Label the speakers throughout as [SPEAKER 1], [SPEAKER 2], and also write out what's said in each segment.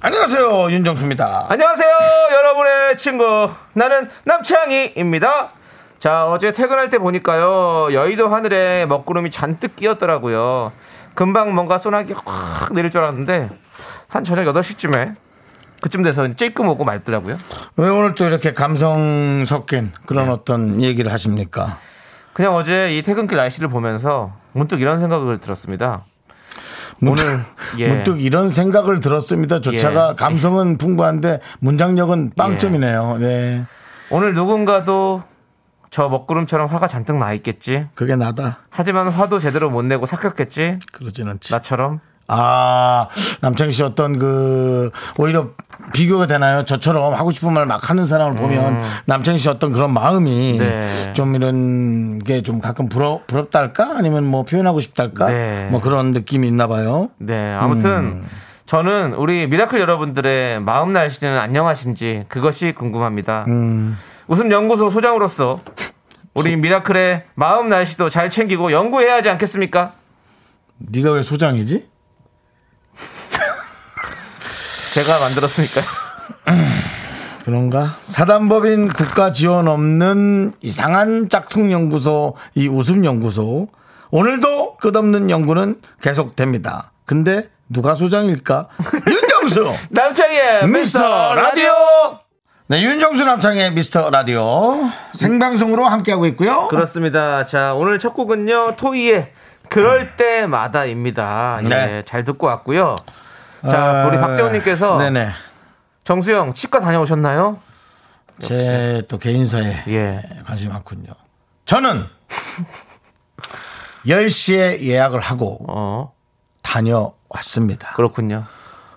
[SPEAKER 1] 안녕하세요 윤정수입니다.
[SPEAKER 2] 안녕하세요, 여러분의 친구. 나는 남창희입니다. 자, 어제 퇴근할 때 보니까요, 여의도 하늘에 먹구름이 잔뜩 끼었더라고요. 금방 뭔가 소나기 확 내릴 줄 알았는데, 한 저녁 8시쯤에, 그쯤 돼서 찔끔 오고 말더라고요.
[SPEAKER 1] 왜 오늘 또 이렇게 감성 섞인 그런 어떤 얘기를 하십니까?
[SPEAKER 2] 그냥 어제 이 퇴근길 날씨를 보면서 문득 이런 생각을 들었습니다.
[SPEAKER 1] 문득,
[SPEAKER 2] 오늘, 예.
[SPEAKER 1] 문득 이런 생각을 들었습니다. 조차가
[SPEAKER 2] 예.
[SPEAKER 1] 감성은 풍부한데 문장력은 빵점이네요. 네.
[SPEAKER 2] 오늘 누군가도 저 먹구름처럼 화가 잔뜩 나 있겠지.
[SPEAKER 1] 그게 나다.
[SPEAKER 2] 하지만 화도 제대로 못 내고 삭혔겠지.
[SPEAKER 1] 그러진 않지.
[SPEAKER 2] 나처럼.
[SPEAKER 1] 아, 남창희 씨 어떤 그, 오히려 비교가 되나요? 저처럼 하고 싶은 말 막 하는 사람을 보면 남창희 씨 어떤 그런 마음이
[SPEAKER 2] 음. 네.
[SPEAKER 1] 좀 이런 게 좀 가끔 부러, 부럽다 할까? 아니면 뭐 표현하고 싶다 할까?
[SPEAKER 2] 네.
[SPEAKER 1] 뭐 그런 느낌이 있나 봐요.
[SPEAKER 2] 네, 아무튼
[SPEAKER 1] 음.
[SPEAKER 2] 저는 우리 miracle 여러분들의 마음 날씨는 안녕하신지 그것이 궁금합니다.
[SPEAKER 1] 음.
[SPEAKER 2] 웃음 연구소 소장으로서 우리 miracle의 마음 날씨도 잘 챙기고 연구해야 하지 않겠습니까?
[SPEAKER 1] 네가 왜 소장이지?
[SPEAKER 2] 제가 만들었으니까요.
[SPEAKER 1] 그런가? 사단법인 국가 지원 없는 이상한 짝퉁 연구소, 이 웃음 연구소. 오늘도 끝없는 연구는 계속됩니다. 근데 누가 소장일까? 윤정수!
[SPEAKER 2] 남창희의
[SPEAKER 1] 미스터 라디오! 네, 윤정수 남창의 미스터 라디오 생방송으로 함께하고 있고요.
[SPEAKER 2] 그렇습니다. 자, 오늘 첫 곡은요, 토이의 그럴 때마다입니다. 예,
[SPEAKER 1] 네.
[SPEAKER 2] 잘 듣고 왔고요. 자,
[SPEAKER 1] 아,
[SPEAKER 2] 우리 박재훈님께서
[SPEAKER 1] 네네.
[SPEAKER 2] 정수영 치과 다녀오셨나요?
[SPEAKER 1] 제 또 개인사에
[SPEAKER 2] 예.
[SPEAKER 1] 관심이 많군요. 저는 10시에 예약을 하고
[SPEAKER 2] 어,
[SPEAKER 1] 다녀왔습니다.
[SPEAKER 2] 그렇군요.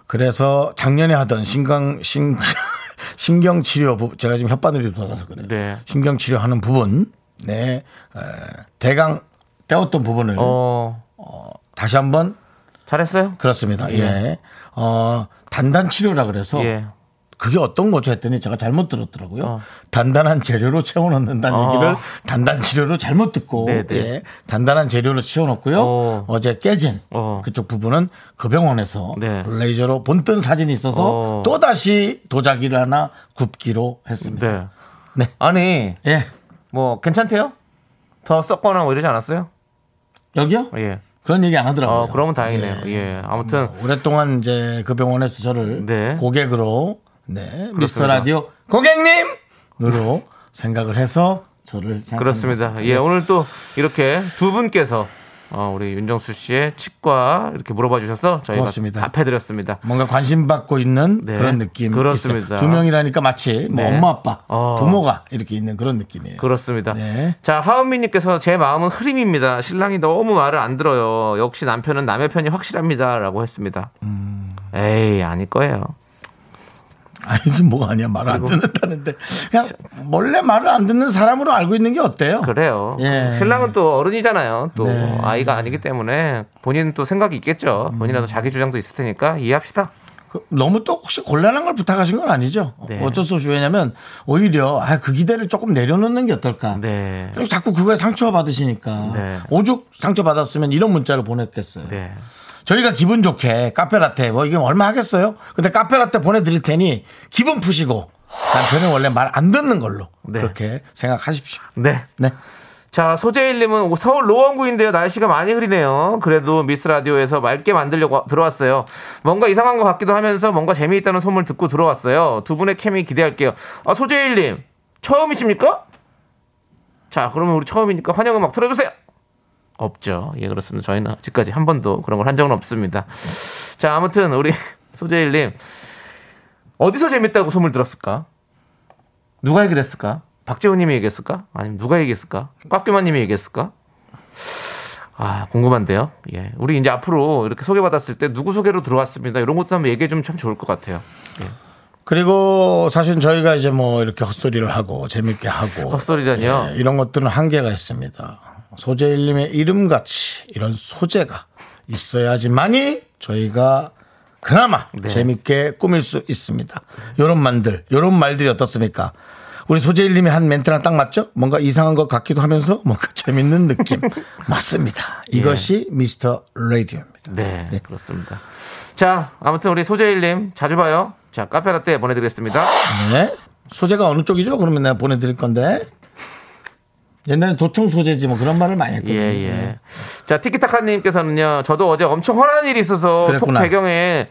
[SPEAKER 1] 그래서 작년에 하던 신경 신 신경 치료 부 제가 지금 혓바늘이 돌아가서 그래요.
[SPEAKER 2] 네.
[SPEAKER 1] 신경 치료하는 부분, 네 에, 대강 떼었던 부분을
[SPEAKER 2] 어,
[SPEAKER 1] 다시 한번
[SPEAKER 2] 잘했어요?
[SPEAKER 1] 그렇습니다. 예. 어 단단 치료라 그래서
[SPEAKER 2] 예.
[SPEAKER 1] 그게 어떤 거죠 했더니 제가 잘못 들었더라고요.
[SPEAKER 2] 어.
[SPEAKER 1] 단단한 재료로 채워넣는다는
[SPEAKER 2] 어.
[SPEAKER 1] 얘기를 단단 치료로 잘못 듣고
[SPEAKER 2] 네네.
[SPEAKER 1] 예. 단단한 재료로 채워넣고요.
[SPEAKER 2] 어.
[SPEAKER 1] 어. 제 깨진
[SPEAKER 2] 어.
[SPEAKER 1] 그쪽 부분은 그 병원에서
[SPEAKER 2] 네.
[SPEAKER 1] 레이저로 본뜬 사진이 있어서
[SPEAKER 2] 어.
[SPEAKER 1] 또 다시 도자기를 하나 굽기로 했습니다.
[SPEAKER 2] 네.
[SPEAKER 1] 네.
[SPEAKER 2] 아니,
[SPEAKER 1] 예.
[SPEAKER 2] 뭐, 괜찮대요? 더 썩거나 뭐 이러지 않았어요?
[SPEAKER 1] 여기요?
[SPEAKER 2] 예.
[SPEAKER 1] 그런 얘기 안 하더라고요.
[SPEAKER 2] 어, 그러면 다행이네요. 예. 아무튼,
[SPEAKER 1] 오랫동안 이제 그 병원에서 저를
[SPEAKER 2] 네.
[SPEAKER 1] 고객으로 네, 미스터
[SPEAKER 2] 그렇습니다.
[SPEAKER 1] 라디오 고객님으로 생각을 해서 저를
[SPEAKER 2] 그렇습니다. 예, 오늘 또 이렇게 두 분께서 어, 우리 윤정수 씨의 치과 이렇게 물어봐 주셔서 저희가
[SPEAKER 1] 고맙습니다.
[SPEAKER 2] 답해드렸습니다.
[SPEAKER 1] 뭔가 관심 받고 있는
[SPEAKER 2] 네,
[SPEAKER 1] 그런 느낌
[SPEAKER 2] 그렇습니다.
[SPEAKER 1] 있어요. 두 명이라니까 마치 뭐
[SPEAKER 2] 네.
[SPEAKER 1] 엄마 아빠
[SPEAKER 2] 어.
[SPEAKER 1] 부모가 이렇게 있는 그런 느낌이에요.
[SPEAKER 2] 그렇습니다.
[SPEAKER 1] 네.
[SPEAKER 2] 자, 하은미님께서 제 마음은 흐림입니다. 신랑이 너무 말을 안 들어요. 역시 남편은 남의 편이 확실합니다. 라고 했습니다.
[SPEAKER 1] 음.
[SPEAKER 2] 에이, 아닐 거예요.
[SPEAKER 1] 아니 이게 뭐가 아니야 말을 안 듣는다는데 그냥 원래 말을 안 듣는 사람으로 알고 있는 게 어때요?
[SPEAKER 2] 그래요.
[SPEAKER 1] 예.
[SPEAKER 2] 신랑은 또 어른이잖아요. 또
[SPEAKER 1] 네.
[SPEAKER 2] 아이가 아니기 때문에 본인 또 생각이 있겠죠. 본인도 자기 주장도 있을 테니까 이해합시다.
[SPEAKER 1] 그 너무 또 혹시 곤란한 걸 부탁하신 건 아니죠?
[SPEAKER 2] 네.
[SPEAKER 1] 어쩔 수 없이 왜냐면 오히려 아, 그 기대를 조금 내려놓는 게 어떨까?
[SPEAKER 2] 네.
[SPEAKER 1] 자꾸 그거에 상처 받으시니까
[SPEAKER 2] 네.
[SPEAKER 1] 오죽 상처 받았으면 이런 문자를 보냈겠어요.
[SPEAKER 2] 네.
[SPEAKER 1] 저희가 기분 좋게 카페라떼 뭐 이게 얼마 하겠어요? 근데 카페라떼 보내드릴 테니 기분 푸시고 남편은 원래 말 안 듣는 걸로
[SPEAKER 2] 네.
[SPEAKER 1] 그렇게 생각하십시오.
[SPEAKER 2] 네.
[SPEAKER 1] 네.
[SPEAKER 2] 자, 소재일님은 서울 노원구인데요. 날씨가 많이 흐리네요. 그래도 미스 라디오에서 맑게 만들려고 들어왔어요. 뭔가 이상한 것 같기도 하면서 뭔가 재미있다는 소문을 듣고 들어왔어요. 두 분의 케미 기대할게요. 아, 소재일님, 처음이십니까? 자, 그러면 우리 처음이니까 환영 음악 틀어주세요. 없죠. 예, 그렇습니다. 저희는 아직까지 한 번도 그런 걸 한 적은 없습니다. 자, 아무튼 우리 소재일님, 어디서 재밌다고 소문을 들었을까? 누가 얘기를 했을까? 박재훈 님이 얘기했을까? 아니면 누가 얘기했을까? 꽉규만 님이 얘기했을까? 아, 궁금한데요. 예. 우리 이제 앞으로 이렇게 소개받았을 때 누구 소개로 들어왔습니다. 이런 것도 한번 얘기해 주면 참 좋을 것 같아요. 예.
[SPEAKER 1] 그리고 사실 저희가 이제 뭐 이렇게 헛소리를 하고 재밌게 하고
[SPEAKER 2] 헛소리라뇨?
[SPEAKER 1] 예, 이런 것들은 한계가 있습니다. 소재 일님의 이름같이 이런 소재가 있어야지만이 저희가 그나마
[SPEAKER 2] 네.
[SPEAKER 1] 재밌게 꾸밀 수 있습니다. 요런 말들, 요런 말들이 어떻습니까? 우리 소재일님이 한 멘트랑 딱 맞죠? 뭔가 이상한 것 같기도 하면서 뭔가 재밌는 느낌. 맞습니다. 이것이 미스터 라디오입니다.
[SPEAKER 2] 네, 그렇습니다. 자, 아무튼 우리 소재일님 자주 봐요. 자, 카페라떼 보내드리겠습니다.
[SPEAKER 1] 네. 소재가 어느 쪽이죠? 그러면 내가 보내드릴 건데. 옛날에 도청 소재지 뭐 그런 말을 많이
[SPEAKER 2] 예,
[SPEAKER 1] 했거든요.
[SPEAKER 2] 예. 자, 티키타카님께서는요, 저도 어제 엄청 화난 일이 있어서
[SPEAKER 1] 그랬구나.
[SPEAKER 2] 톡 배경에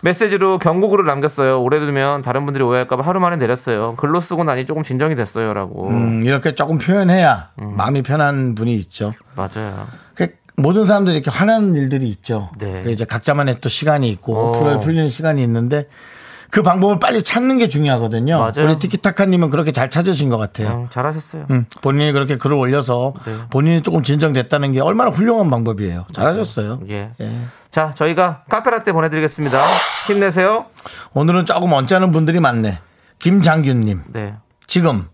[SPEAKER 2] 메시지로 경고글을 남겼어요. 오래 두면 다른 분들이 오해할까봐 하루 만에 내렸어요. 글로 쓰고 나니 조금 진정이 됐어요라고.
[SPEAKER 1] 음, 이렇게 조금 표현해야 마음이 편한 분이 있죠.
[SPEAKER 2] 맞아요.
[SPEAKER 1] 그 모든 사람들이 이렇게 화나는 일들이 있죠.
[SPEAKER 2] 네.
[SPEAKER 1] 그 이제 각자만의 또 시간이 있고
[SPEAKER 2] 어.
[SPEAKER 1] 프로에 풀리는 시간이 있는데 그 방법을 빨리 찾는 게 중요하거든요.
[SPEAKER 2] 맞아요.
[SPEAKER 1] 우리 티키타카님은 그렇게 잘 찾으신 것 같아요.
[SPEAKER 2] 음, 잘하셨어요.
[SPEAKER 1] 음, 본인이 그렇게 글을 올려서
[SPEAKER 2] 네.
[SPEAKER 1] 본인이 조금 진정됐다는 게 얼마나 훌륭한 방법이에요. 잘하셨어요.
[SPEAKER 2] 예.
[SPEAKER 1] 예.
[SPEAKER 2] 자, 저희가 카페라떼 보내드리겠습니다. 힘내세요.
[SPEAKER 1] 오늘은 조금 언짢은 분들이 많네. 김장균님.
[SPEAKER 2] 네.
[SPEAKER 1] 지금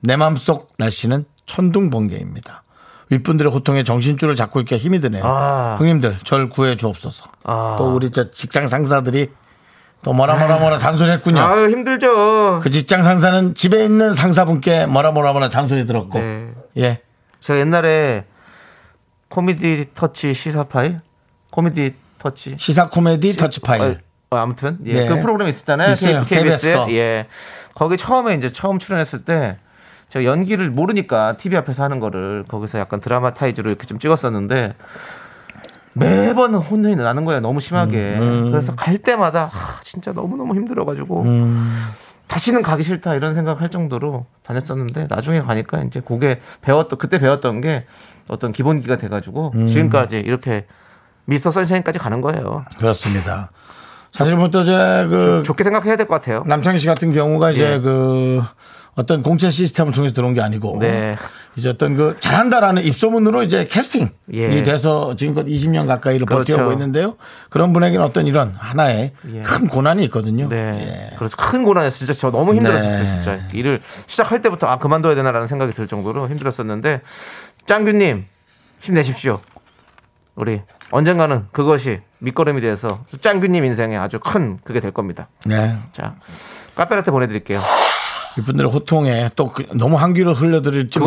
[SPEAKER 1] 내 마음속 날씨는 천둥 번개입니다. 윗분들의 고통에 정신줄을 잡고 있기가 힘이 드네요.
[SPEAKER 2] 아.
[SPEAKER 1] 형님들 절 구해 주옵소서.
[SPEAKER 2] 아.
[SPEAKER 1] 또 우리 저 직장 상사들이 또 뭐라 뭐라 뭐라 잔소리했군요.
[SPEAKER 2] 아유, 힘들죠.
[SPEAKER 1] 그 직장 상사는 집에 있는 상사분께 뭐라 뭐라 뭐라 잔소리 들었고.
[SPEAKER 2] 네.
[SPEAKER 1] 예.
[SPEAKER 2] 제가 옛날에 코미디 터치 시사 파일? 코미디 터치?
[SPEAKER 1] 시사 코미디 터치 파일.
[SPEAKER 2] 어, 아무튼 예,
[SPEAKER 1] 네.
[SPEAKER 2] 그 프로그램 있었잖아요.
[SPEAKER 1] 있어요.
[SPEAKER 2] KBS.
[SPEAKER 1] KBS 거.
[SPEAKER 2] 예. 거기 처음에 이제 처음 출연했을 때 제가 연기를 모르니까 TV 앞에서 하는 거를 거기서 약간 드라마 타이즈로 이렇게 좀 찍었었는데 매번 혼돈이 나는 거예요. 너무 심하게.
[SPEAKER 1] 음,
[SPEAKER 2] 그래서 갈 때마다 하, 진짜 너무너무 힘들어가지고
[SPEAKER 1] 음.
[SPEAKER 2] 다시는 가기 싫다 이런 생각할 정도로 다녔었는데 나중에 가니까 이제 그게 배웠던 그때 배웠던 게 어떤 기본기가 돼가지고
[SPEAKER 1] 음.
[SPEAKER 2] 지금까지 이렇게 미스터 선샤인까지 가는 거예요.
[SPEAKER 1] 그렇습니다. 사실부터 이제 그
[SPEAKER 2] 좋게 생각해야 될 것 같아요.
[SPEAKER 1] 남창희 씨 같은 경우가 이제
[SPEAKER 2] 예.
[SPEAKER 1] 그 어떤 공채 시스템을 통해서 들어온 게 아니고
[SPEAKER 2] 네.
[SPEAKER 1] 이제 어떤 그 잘한다라는 입소문으로 이제 캐스팅이
[SPEAKER 2] 예.
[SPEAKER 1] 돼서 지금껏 20년 가까이를
[SPEAKER 2] 그렇죠.
[SPEAKER 1] 버텨오고 있는데요. 그런 분에게는 어떤 이런 하나의
[SPEAKER 2] 예.
[SPEAKER 1] 큰 고난이 있거든요.
[SPEAKER 2] 네.
[SPEAKER 1] 예.
[SPEAKER 2] 그래서 큰 고난이었어요. 진짜 저 너무 힘들었어요.
[SPEAKER 1] 네.
[SPEAKER 2] 진짜 일을 시작할 때부터 아 그만둬야 되나라는 생각이 들 정도로 힘들었었는데 짱규님 힘내십시오. 우리 언젠가는 그것이 밑거름이 돼서 짱규님 인생에 아주 큰 그게 될 겁니다.
[SPEAKER 1] 네.
[SPEAKER 2] 자 카페라테 보내드릴게요.
[SPEAKER 1] 이분들의 호통에 또 그 너무 한 귀로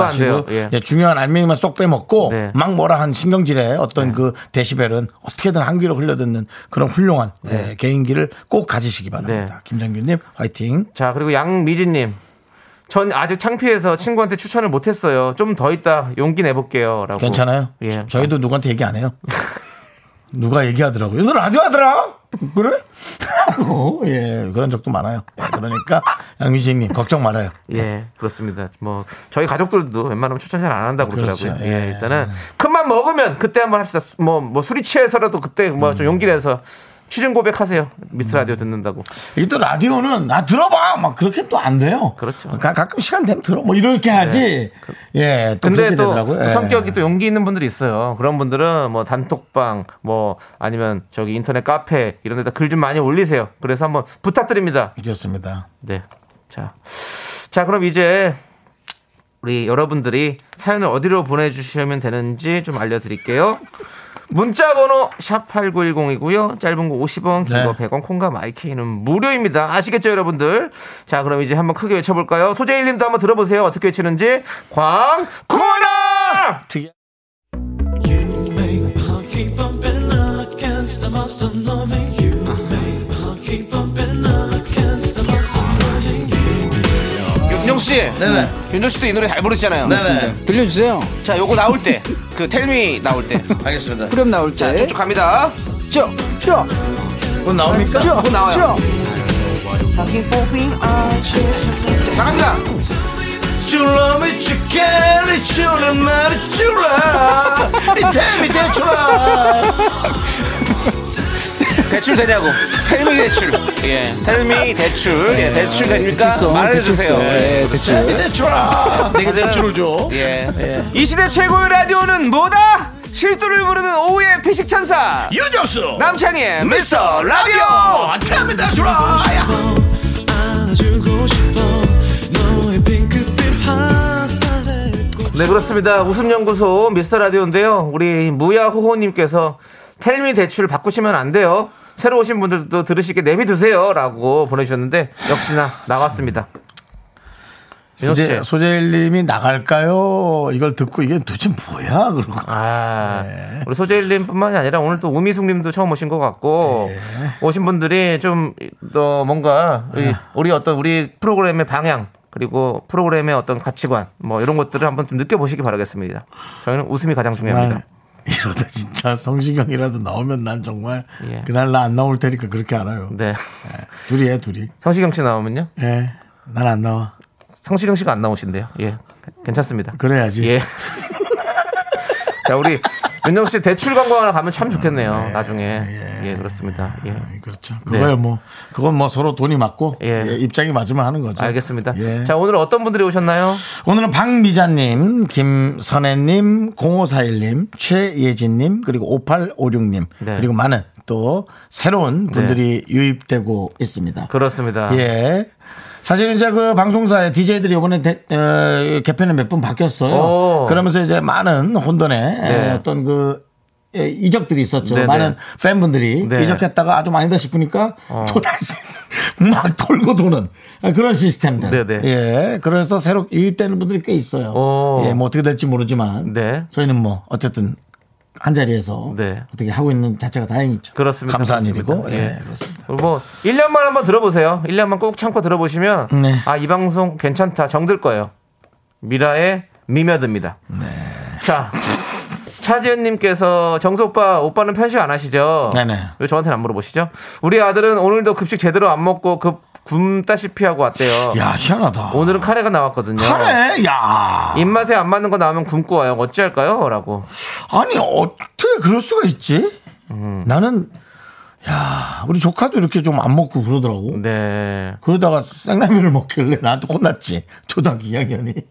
[SPEAKER 2] 안
[SPEAKER 1] 마시고
[SPEAKER 2] 돼요. 예.
[SPEAKER 1] 중요한 알맹이만 쏙 빼먹고
[SPEAKER 2] 네.
[SPEAKER 1] 막 뭐라 한 신경질에 어떤 그 데시벨은 어떻게든 한 귀로 흘려듣는 그런 훌륭한 예, 개인기를 꼭 가지시기 바랍니다.
[SPEAKER 2] 네.
[SPEAKER 1] 김정규님 화이팅.
[SPEAKER 2] 자 그리고 양미진님 전 아직 창피해서 친구한테 추천을 못했어요. 좀 더 있다 용기 내볼게요.라고.
[SPEAKER 1] 괜찮아요?
[SPEAKER 2] 예.
[SPEAKER 1] 저희도 누구한테 얘기 안 해요. 누가 얘기하더라고요. 너 라디오 하더라? 그래? 하고, 예, 그런 적도 많아요. 예, 그러니까, 양미진님, 걱정 말아요.
[SPEAKER 2] 예, 그렇습니다. 뭐 저희 가족들도 웬만하면 추천 잘 안 한다고 그러더라고요.
[SPEAKER 1] 그렇죠.
[SPEAKER 2] 예,
[SPEAKER 1] 예.
[SPEAKER 2] 일단은 큰맘 먹으면 그때 한번 합시다. 뭐뭐 술이 취해서라도 그때 뭐
[SPEAKER 1] 음.
[SPEAKER 2] 좀 용기 내서 취중 고백하세요. 미스 라디오 듣는다고.
[SPEAKER 1] 이게 또 라디오는, 아, 들어봐! 막 그렇게 또 안 돼요.
[SPEAKER 2] 그렇죠.
[SPEAKER 1] 가, 끔 시간 되면 들어. 뭐 이렇게 하지. 예, 또
[SPEAKER 2] 근데 또
[SPEAKER 1] 되더라고요. 예.
[SPEAKER 2] 성격이 또 용기 있는 분들이 있어요. 그런 분들은 뭐 단톡방 뭐 아니면 저기 인터넷 카페 이런 데다 글 좀 많이 올리세요. 그래서 한번 부탁드립니다.
[SPEAKER 1] 그렇습니다.
[SPEAKER 2] 네. 자. 자, 그럼 이제 우리 여러분들이 사연을 어디로 보내주시면 되는지 좀 알려드릴게요. 문자 번호 샵8910이고요. 짧은 거 50원, 긴거
[SPEAKER 1] 네.
[SPEAKER 2] 100원, 콩과 마이케이는 무료입니다. 아시겠죠, 여러분들? 자, 그럼 이제 한번 크게 외쳐 볼까요? 소재일 님도 한번 들어보세요. 어떻게 외치는지. 광고나! 윤정 씨.
[SPEAKER 1] 네네.
[SPEAKER 2] 윤정 씨도 이 노래 잘 부르시잖아요.
[SPEAKER 1] 네네.
[SPEAKER 3] 들려주세요.
[SPEAKER 2] 자, 요거 나올 때. 그 텔미 나올 때.
[SPEAKER 1] 알겠습니다.
[SPEAKER 3] 그럼 나올
[SPEAKER 2] 자,
[SPEAKER 3] 때.
[SPEAKER 2] 쭉쭉 갑니다.
[SPEAKER 3] 쭉, 쭉,
[SPEAKER 1] 곧 나옵니까?
[SPEAKER 3] 쭉,
[SPEAKER 2] 곧 나와요.
[SPEAKER 3] 쭉.
[SPEAKER 2] 나갑니다.
[SPEAKER 1] 줄라미 죽겠니 줄라 말이 줄라 이 템이 대출아
[SPEAKER 2] 대출 되냐고. 텔미 대출. 예. 예. 텔미 대출. 예. 예. 대출 됩니까?
[SPEAKER 3] 대출성,
[SPEAKER 2] 말해주세요.
[SPEAKER 3] 예, 대출. 예, 대출.
[SPEAKER 1] 텔미 대출아. 네, 내게 대출을 줘.
[SPEAKER 2] 예. 예. 이 시대 최고의 라디오는 뭐다? 실수를 부르는 오후의 피식 천사
[SPEAKER 1] 유정수
[SPEAKER 2] 남창희의 미스터 라디오
[SPEAKER 1] 텔미 대출아.
[SPEAKER 2] 네 그렇습니다 웃음연구소 미스터 라디오인데요 우리 무야호호님께서 텔미 대출 바꾸시면 안 돼요 새로 오신 분들도 들으시게 내비두세요라고 보내주셨는데 역시나 나왔습니다.
[SPEAKER 1] 소재, 소재일님이 나갈까요? 이걸 듣고 이게 도대체 뭐야? 그러고.
[SPEAKER 2] 아,
[SPEAKER 1] 네.
[SPEAKER 2] 우리 소재일님뿐만이 아니라 오늘 또 우미숙님도 처음 오신 것 같고
[SPEAKER 1] 네.
[SPEAKER 2] 오신 분들이 좀더 뭔가 이- 우리 어떤 우리 프로그램의 방향 그리고 프로그램의 어떤 가치관 뭐 이런 것들을 한번 좀 느껴보시기 바라겠습니다. 저희는 웃음이 가장 중요합니다.
[SPEAKER 1] 정말 이러다 진짜 성시경이라도 나오면 난 정말
[SPEAKER 2] 예.
[SPEAKER 1] 그날 나 안 나올 테니까 그렇게 알아요.
[SPEAKER 2] 네.
[SPEAKER 1] 둘이 해, 둘이.
[SPEAKER 2] 성시경 씨 나오면요?
[SPEAKER 1] 예. 난 안 나와.
[SPEAKER 2] 성시경 씨가 안 나오신대요. 예. 괜찮습니다.
[SPEAKER 1] 그래야지.
[SPEAKER 2] 예. 자, 우리 윤정 씨 대출 광고 하나 가면 참 좋겠네요. 나중에. 예, 그렇습니다. 예.
[SPEAKER 1] 그렇죠.
[SPEAKER 2] 네.
[SPEAKER 1] 그거야 뭐. 그건 뭐 서로 돈이 맞고
[SPEAKER 2] 예.
[SPEAKER 1] 예, 입장이 맞으면 하는 거죠.
[SPEAKER 2] 알겠습니다.
[SPEAKER 1] 예.
[SPEAKER 2] 자, 오늘 어떤 분들이 오셨나요?
[SPEAKER 1] 오늘은 박미자 님, 김선혜 님, 0541 님, 최예진 님, 그리고 5856 님,
[SPEAKER 2] 네.
[SPEAKER 1] 그리고 많은 또 새로운 분들이 유입되고 있습니다.
[SPEAKER 2] 그렇습니다.
[SPEAKER 1] 예. 사실 이제 그 방송사의 DJ들이 이번에 대- 어, 개편이 몇분 바뀌었어요.
[SPEAKER 2] 오.
[SPEAKER 1] 그러면서 이제 많은 혼돈의
[SPEAKER 2] 네.
[SPEAKER 1] 어떤 그 예, 이적들이 있었죠.
[SPEAKER 2] 네네.
[SPEAKER 1] 많은 팬분들이
[SPEAKER 2] 네.
[SPEAKER 1] 이적했다가 아좀 아니다 싶으니까
[SPEAKER 2] 어.
[SPEAKER 1] 또 다시 막 돌고 도는 그런 시스템들.
[SPEAKER 2] 네네.
[SPEAKER 1] 예. 그래서 새로 유입되는 분들이 꽤 있어요.
[SPEAKER 2] 오.
[SPEAKER 1] 예. 뭐 어떻게 될지 모르지만
[SPEAKER 2] 네.
[SPEAKER 1] 저희는 뭐 어쨌든 한 자리에서
[SPEAKER 2] 네.
[SPEAKER 1] 어떻게 하고 있는 자체가 다행이죠.
[SPEAKER 2] 그렇습니다.
[SPEAKER 1] 감사한
[SPEAKER 2] 그렇습니다.
[SPEAKER 1] 일이고.
[SPEAKER 2] 예.
[SPEAKER 1] 예. 그렇습니다.
[SPEAKER 2] 그리고 뭐 1년만 한번 들어보세요. 1년만 꾹 참고 들어보시면
[SPEAKER 1] 네.
[SPEAKER 2] 아, 이 방송 괜찮다. 정들 거예요. 미라의 미며듭니다.
[SPEAKER 1] 네.
[SPEAKER 2] 자, 차지은 님께서 정수 오빠 오빠는 편식 안 하시죠?
[SPEAKER 1] 네네.
[SPEAKER 2] 왜 저한테는 안 물어보시죠? 우리 아들은 오늘도 급식 제대로 안 먹고 급 굶다시피 하고 왔대요.
[SPEAKER 1] 야, 희한하다.
[SPEAKER 2] 오늘은 카레가 나왔거든요.
[SPEAKER 1] 하네, 야.
[SPEAKER 2] 입맛에 안 맞는 거 나오면 굶고 와요. 어찌할까요? 라고.
[SPEAKER 1] 아니, 어떻게 그럴 수가 있지?
[SPEAKER 2] 음.
[SPEAKER 1] 나는, 야, 우리 조카도 이렇게 좀 안 먹고 그러더라고.
[SPEAKER 2] 네.
[SPEAKER 1] 그러다가 생라면을 먹길래 나한테 혼났지. 초등학교 2학년이.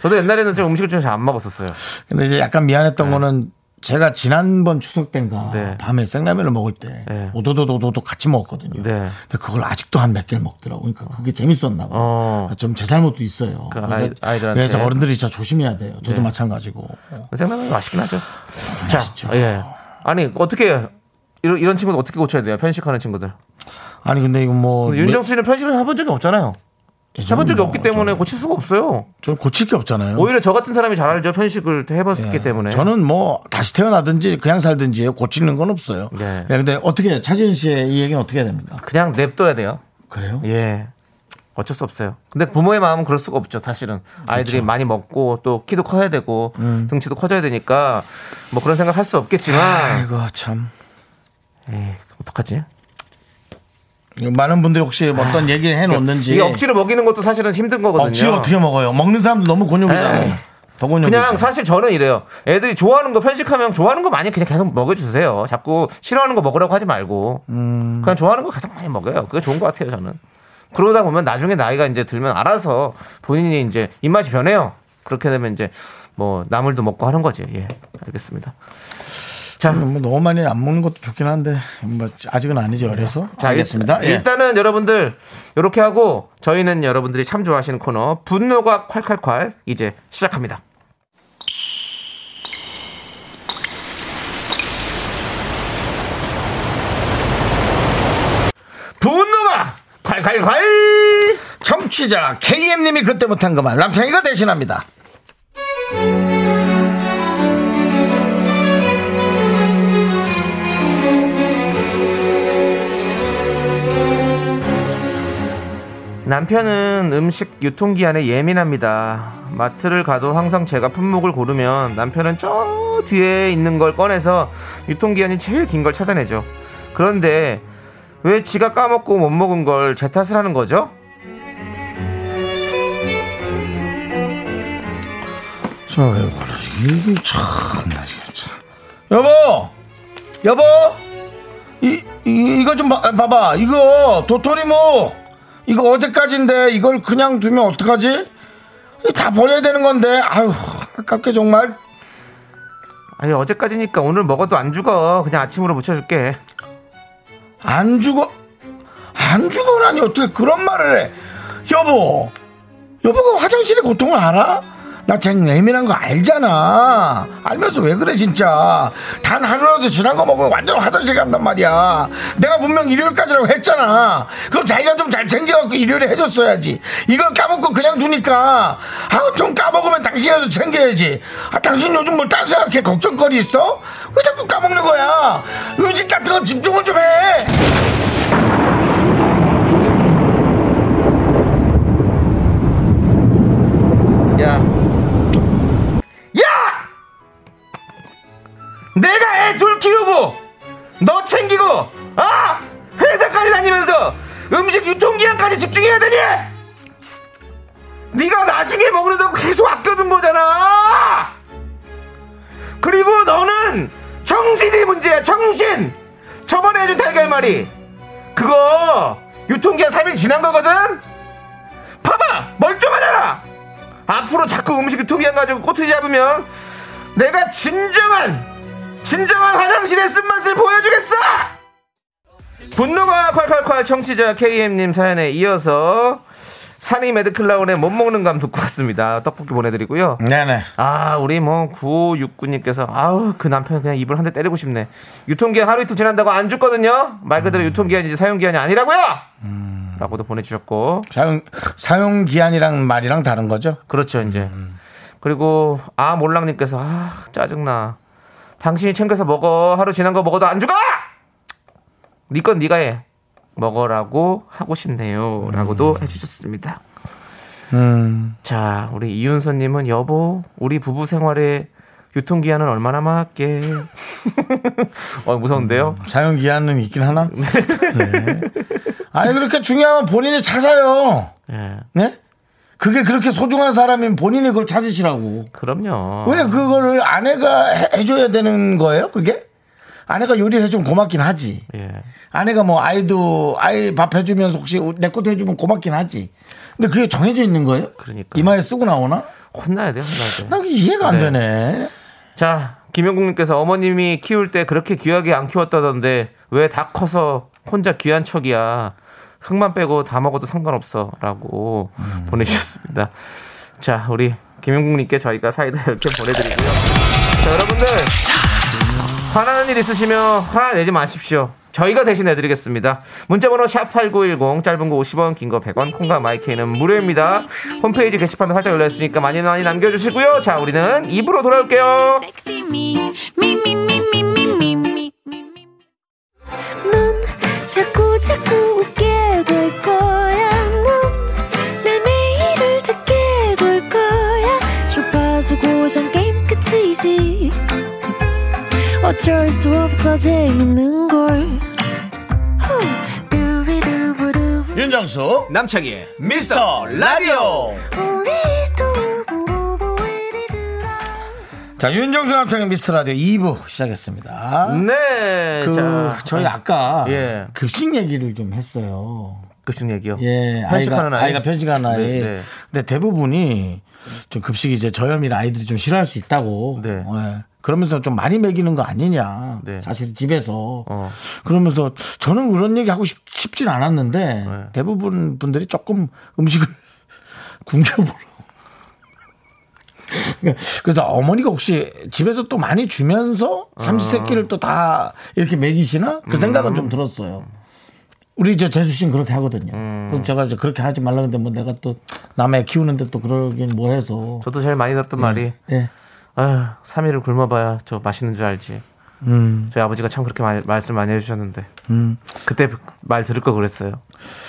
[SPEAKER 2] 저도 옛날에는 좀 음식을 좀 잘 안 먹었었어요.
[SPEAKER 1] 근데 이제 약간 미안했던 거는 제가 지난번 추석 때인가
[SPEAKER 2] 네.
[SPEAKER 1] 밤에 생라면을 먹을 때
[SPEAKER 2] 네.
[SPEAKER 1] 오도도도도 같이 먹었거든요.
[SPEAKER 2] 네.
[SPEAKER 1] 근데 그걸 아직도 한 몇 개를 먹더라고. 그러니까 그게 재밌었나 봐.
[SPEAKER 2] 어.
[SPEAKER 1] 좀제 잘못도 있어요.
[SPEAKER 2] 그
[SPEAKER 1] 그래서,
[SPEAKER 2] 아이-.
[SPEAKER 1] 그래서 어른들이 진짜 조심해야 돼요. 저도
[SPEAKER 2] 네.
[SPEAKER 1] 마찬가지고.
[SPEAKER 2] 생라면 맛있긴 하죠.
[SPEAKER 1] 맛있죠.
[SPEAKER 2] 자, 예. 아니, 어떻게, 이런, 이런 친구들 어떻게 고쳐야 돼요? 편식하는 친구들.
[SPEAKER 1] 아니 근데 이거 뭐
[SPEAKER 2] 근데 윤정 씨는 편식을 해본 적이 없잖아요. 해본 적이 없기 때문에 고칠 수가 없어요.
[SPEAKER 1] 저는 고칠 게 없잖아요.
[SPEAKER 2] 오히려 저 같은 사람이 잘 알죠. 편식을 해봤기
[SPEAKER 1] 예.
[SPEAKER 2] 때문에.
[SPEAKER 1] 저는 뭐 다시 태어나든지 그냥 살든지 고치는 건 없어요.
[SPEAKER 2] 네.
[SPEAKER 1] 예, 근데 어떻게 차지은 씨의 이 얘기는 어떻게 해야 됩니까?
[SPEAKER 2] 그냥 냅둬야 돼요.
[SPEAKER 1] 그래요?
[SPEAKER 2] 예. 어쩔 수 없어요. 근데 부모의 마음은 그럴 수가 없죠, 사실은. 아이들이
[SPEAKER 1] 그렇죠.
[SPEAKER 2] 많이 먹고 또 키도 커야 되고
[SPEAKER 1] 음.
[SPEAKER 2] 등치도 커져야 되니까 뭐 그런 생각 할 수 없겠지만
[SPEAKER 1] 아이고 참.
[SPEAKER 2] 에이, 어떡하지?
[SPEAKER 1] 많은 분들이 혹시 어떤 얘기를 해놓는지
[SPEAKER 2] 이게 억지로 먹이는 것도 사실은 힘든 거거든요.
[SPEAKER 1] 억지로 어떻게 먹어요? 먹는 사람도 너무 곤욕이잖아요. 더 곤욕이죠.
[SPEAKER 2] 그냥 사실 저는 이래요. 애들이 좋아하는 거 편식하면 좋아하는 거 많이 그냥 계속 먹여주세요. 자꾸 싫어하는 거 먹으라고 하지 말고
[SPEAKER 1] 음.
[SPEAKER 2] 그냥 좋아하는 거 계속 많이 먹여요. 그게 좋은 것 같아요. 저는. 그러다 보면 나중에 나이가 이제 들면 알아서 본인이 이제 입맛이 변해요. 그렇게 되면 이제 뭐 나물도 먹고 하는 거지. 예, 알겠습니다. 자,
[SPEAKER 1] 뭐 너무 많이 안 먹는 것도 좋긴 한데 뭐 아직은 아니지 어려서.
[SPEAKER 2] 자,
[SPEAKER 1] 알겠습니다.
[SPEAKER 2] 일,
[SPEAKER 1] 예.
[SPEAKER 2] 일단은 여러분들 이렇게 하고 저희는 여러분들이 참 좋아하시는 코너 분노가 콸콸콸 이제 시작합니다. 분노가 콸콸콸
[SPEAKER 1] 청취자 KM님이 그때 못한 그말 남창희가 대신합니다.
[SPEAKER 2] 남편은 음식 유통기한에 예민합니다. 마트를 가도 항상 제가 품목을 고르면 남편은 저 뒤에 있는 걸 꺼내서 유통기한이 제일 긴 걸 찾아내죠. 그런데 왜 지가 까먹고 못 먹은 걸 제 탓을 하는 거죠?
[SPEAKER 1] 자, 이게 참나 진짜. 여보, 여보, 이, 이 이거 좀 봐, 봐봐. 이거 도토리묵 이거 어제까지인데 이걸 그냥 두면 어떡하지? 다 버려야 되는 건데. 아유, 아깝게 정말.
[SPEAKER 2] 아니 어제까지니까 오늘 먹어도 안 죽어. 그냥 아침으로 무쳐줄게.
[SPEAKER 1] 안 죽어, 안 죽어라니 어떻게 그런 말을 해? 여보, 여보가 화장실의 고통을 알아? 나쟤 예민한 거 알잖아. 알면서 왜 그래 진짜. 단 하루라도 지난 거 먹으면 완전 화장실 간단 말이야. 내가 분명 일요일까지라고 했잖아. 그럼 자기가 좀 잘 챙겨갖고 일요일에 해줬어야지. 이걸 까먹고 그냥 두니까 아우 좀 까먹으면 당신이라도 챙겨야지. 아 당신 요즘 뭘 딴 생각해 걱정거리 있어? 왜 자꾸 까먹는 거야? 음식 같은 거 집중을 좀 해.
[SPEAKER 2] 내가 애 둘 키우고, 너 챙기고, 아! 회사까지 다니면서 음식 유통기한까지 집중해야 되니? 네가 나중에 먹는다고 계속 아껴둔 거잖아! 그리고 너는 정신이 문제야, 정신! 저번에 해준 달걀말이. 그거 유통기한 3일 지난 거거든? 봐봐! 멀쩡하잖아! 앞으로 자꾸 음식 유통기한 가지고 꼬투리 잡으면 내가 진정한 진정한 화장실의 쓴맛을 보여주겠어! 분노가 콸콸콸 청취자 KM님 사연에 이어서 산이 매드클라운의 못 먹는 감 듣고 왔습니다. 떡볶이 보내드리고요.
[SPEAKER 1] 네네.
[SPEAKER 2] 아 우리 뭐 9569님께서 아우 그 남편 그냥 입을 한 대 때리고 싶네. 유통기한 하루 이틀 지난다고 안 죽거든요. 말 그대로 유통기한이지 사용기한이 아니라고요! 라고도 보내주셨고.
[SPEAKER 1] 사용 사용 기한이랑 말이랑 다른 거죠?
[SPEAKER 2] 그렇죠 이제. 그리고 아 몰랑님께서 아 짜증나 당신이 챙겨서 먹어 하루 지난 거 먹어도 안 죽어 니건 니가 해 먹어라고 하고 싶네요 라고도 해주셨습니다
[SPEAKER 1] 음.
[SPEAKER 2] 자 우리 이윤서님은 여보 우리 부부 생활에 유통기한은 얼마나 맞게 어 무서운데요
[SPEAKER 1] 사용 기한은 있긴 하나? 네. 아니 그렇게 중요하면 본인이 찾아요.
[SPEAKER 2] 예
[SPEAKER 1] 네? 그게 그렇게 소중한 사람이면 본인이 그걸 찾으시라고.
[SPEAKER 2] 그럼요
[SPEAKER 1] 왜 그거를 아내가 해- 해줘야 되는 거예요? 그게? 아내가 요리를 해주면 고맙긴 하지.
[SPEAKER 2] 예
[SPEAKER 1] 아내가 뭐 아이도 아이 밥 해주면서 혹시 내 것도 해주면 고맙긴 하지. 근데 그게 정해져 있는 거예요?
[SPEAKER 2] 그러니까.
[SPEAKER 1] 이마에 쓰고 나오나?
[SPEAKER 2] 혼나야 돼요 혼나야
[SPEAKER 1] 돼나 그게 이해가 안
[SPEAKER 2] 네.
[SPEAKER 1] 되네.
[SPEAKER 2] 자, 김영국님께서 어머님이 키울 때 그렇게 귀하게 안 키웠다던데 왜 다 커서 혼자 귀한 척이야. 흙만 빼고 다 먹어도 상관없어라고 음. 보내주셨습니다. 자, 우리 김영국님께 저희가 사이다 이렇게 보내드리고요. 자, 여러분들 화나는 일 있으시면 화나 내지 마십시오. 저희가 대신 해드리겠습니다. 문자번호 샵8910 짧은 거 50원 긴 거 100원 콩과 마이크는 무료입니다. 홈페이지 게시판도 살짝 열려있으니까 많이 많이 남겨주시고요. 자 우리는 입으로 돌아올게요.
[SPEAKER 3] 자꾸 자꾸 끝이지. 어쩔 수 없어 재밌는 걸.
[SPEAKER 1] 윤정수
[SPEAKER 2] 남창희
[SPEAKER 1] 미스터 라디오. 자 윤정수 남창의 미스터 라디오 2부 시작했습니다.
[SPEAKER 2] 네.
[SPEAKER 1] 그
[SPEAKER 2] 자
[SPEAKER 1] 저희 아까
[SPEAKER 2] 예.
[SPEAKER 1] 급식 얘기를 좀 했어요.
[SPEAKER 2] 급식 얘기요.
[SPEAKER 1] 예, 아이가
[SPEAKER 2] 편식하는 아이?
[SPEAKER 1] 아이가 편식하는 아이.
[SPEAKER 2] 네, 네.
[SPEAKER 1] 근데 대부분이 좀 급식이 이제 저염이라 아이들이 좀 싫어할 수 있다고.
[SPEAKER 2] 네.
[SPEAKER 1] 예. 그러면서 좀 많이 먹이는 거 아니냐.
[SPEAKER 2] 네.
[SPEAKER 1] 사실 집에서.
[SPEAKER 2] 어.
[SPEAKER 1] 그러면서 저는 그런 얘기 하고 싶, 싶진 않았는데
[SPEAKER 2] 네.
[SPEAKER 1] 대부분 분들이 조금 음식을 굶겨보러. 그래서 어머니가 혹시 집에서 또 많이 주면서 삼시세끼를 또다 이렇게 먹이시나? 그 생각은 좀 들었어요. 우리 저 재수 씨는 그렇게 하거든요. 그래서 제가 이제 그렇게 하지 말라 그랬는데 뭐 내가 또 남의 키우는데 또 그러긴 뭐 해서.
[SPEAKER 2] 저도 제일 많이 듣던 말이
[SPEAKER 1] 예.
[SPEAKER 2] 아휴 3일을 굶어봐야 저 맛있는 줄 알지.
[SPEAKER 1] 음,
[SPEAKER 2] 저희 아버지가 참 그렇게 말, 말씀 많이 해주셨는데
[SPEAKER 1] 음.
[SPEAKER 2] 그때 말 들을 걸 그랬어요.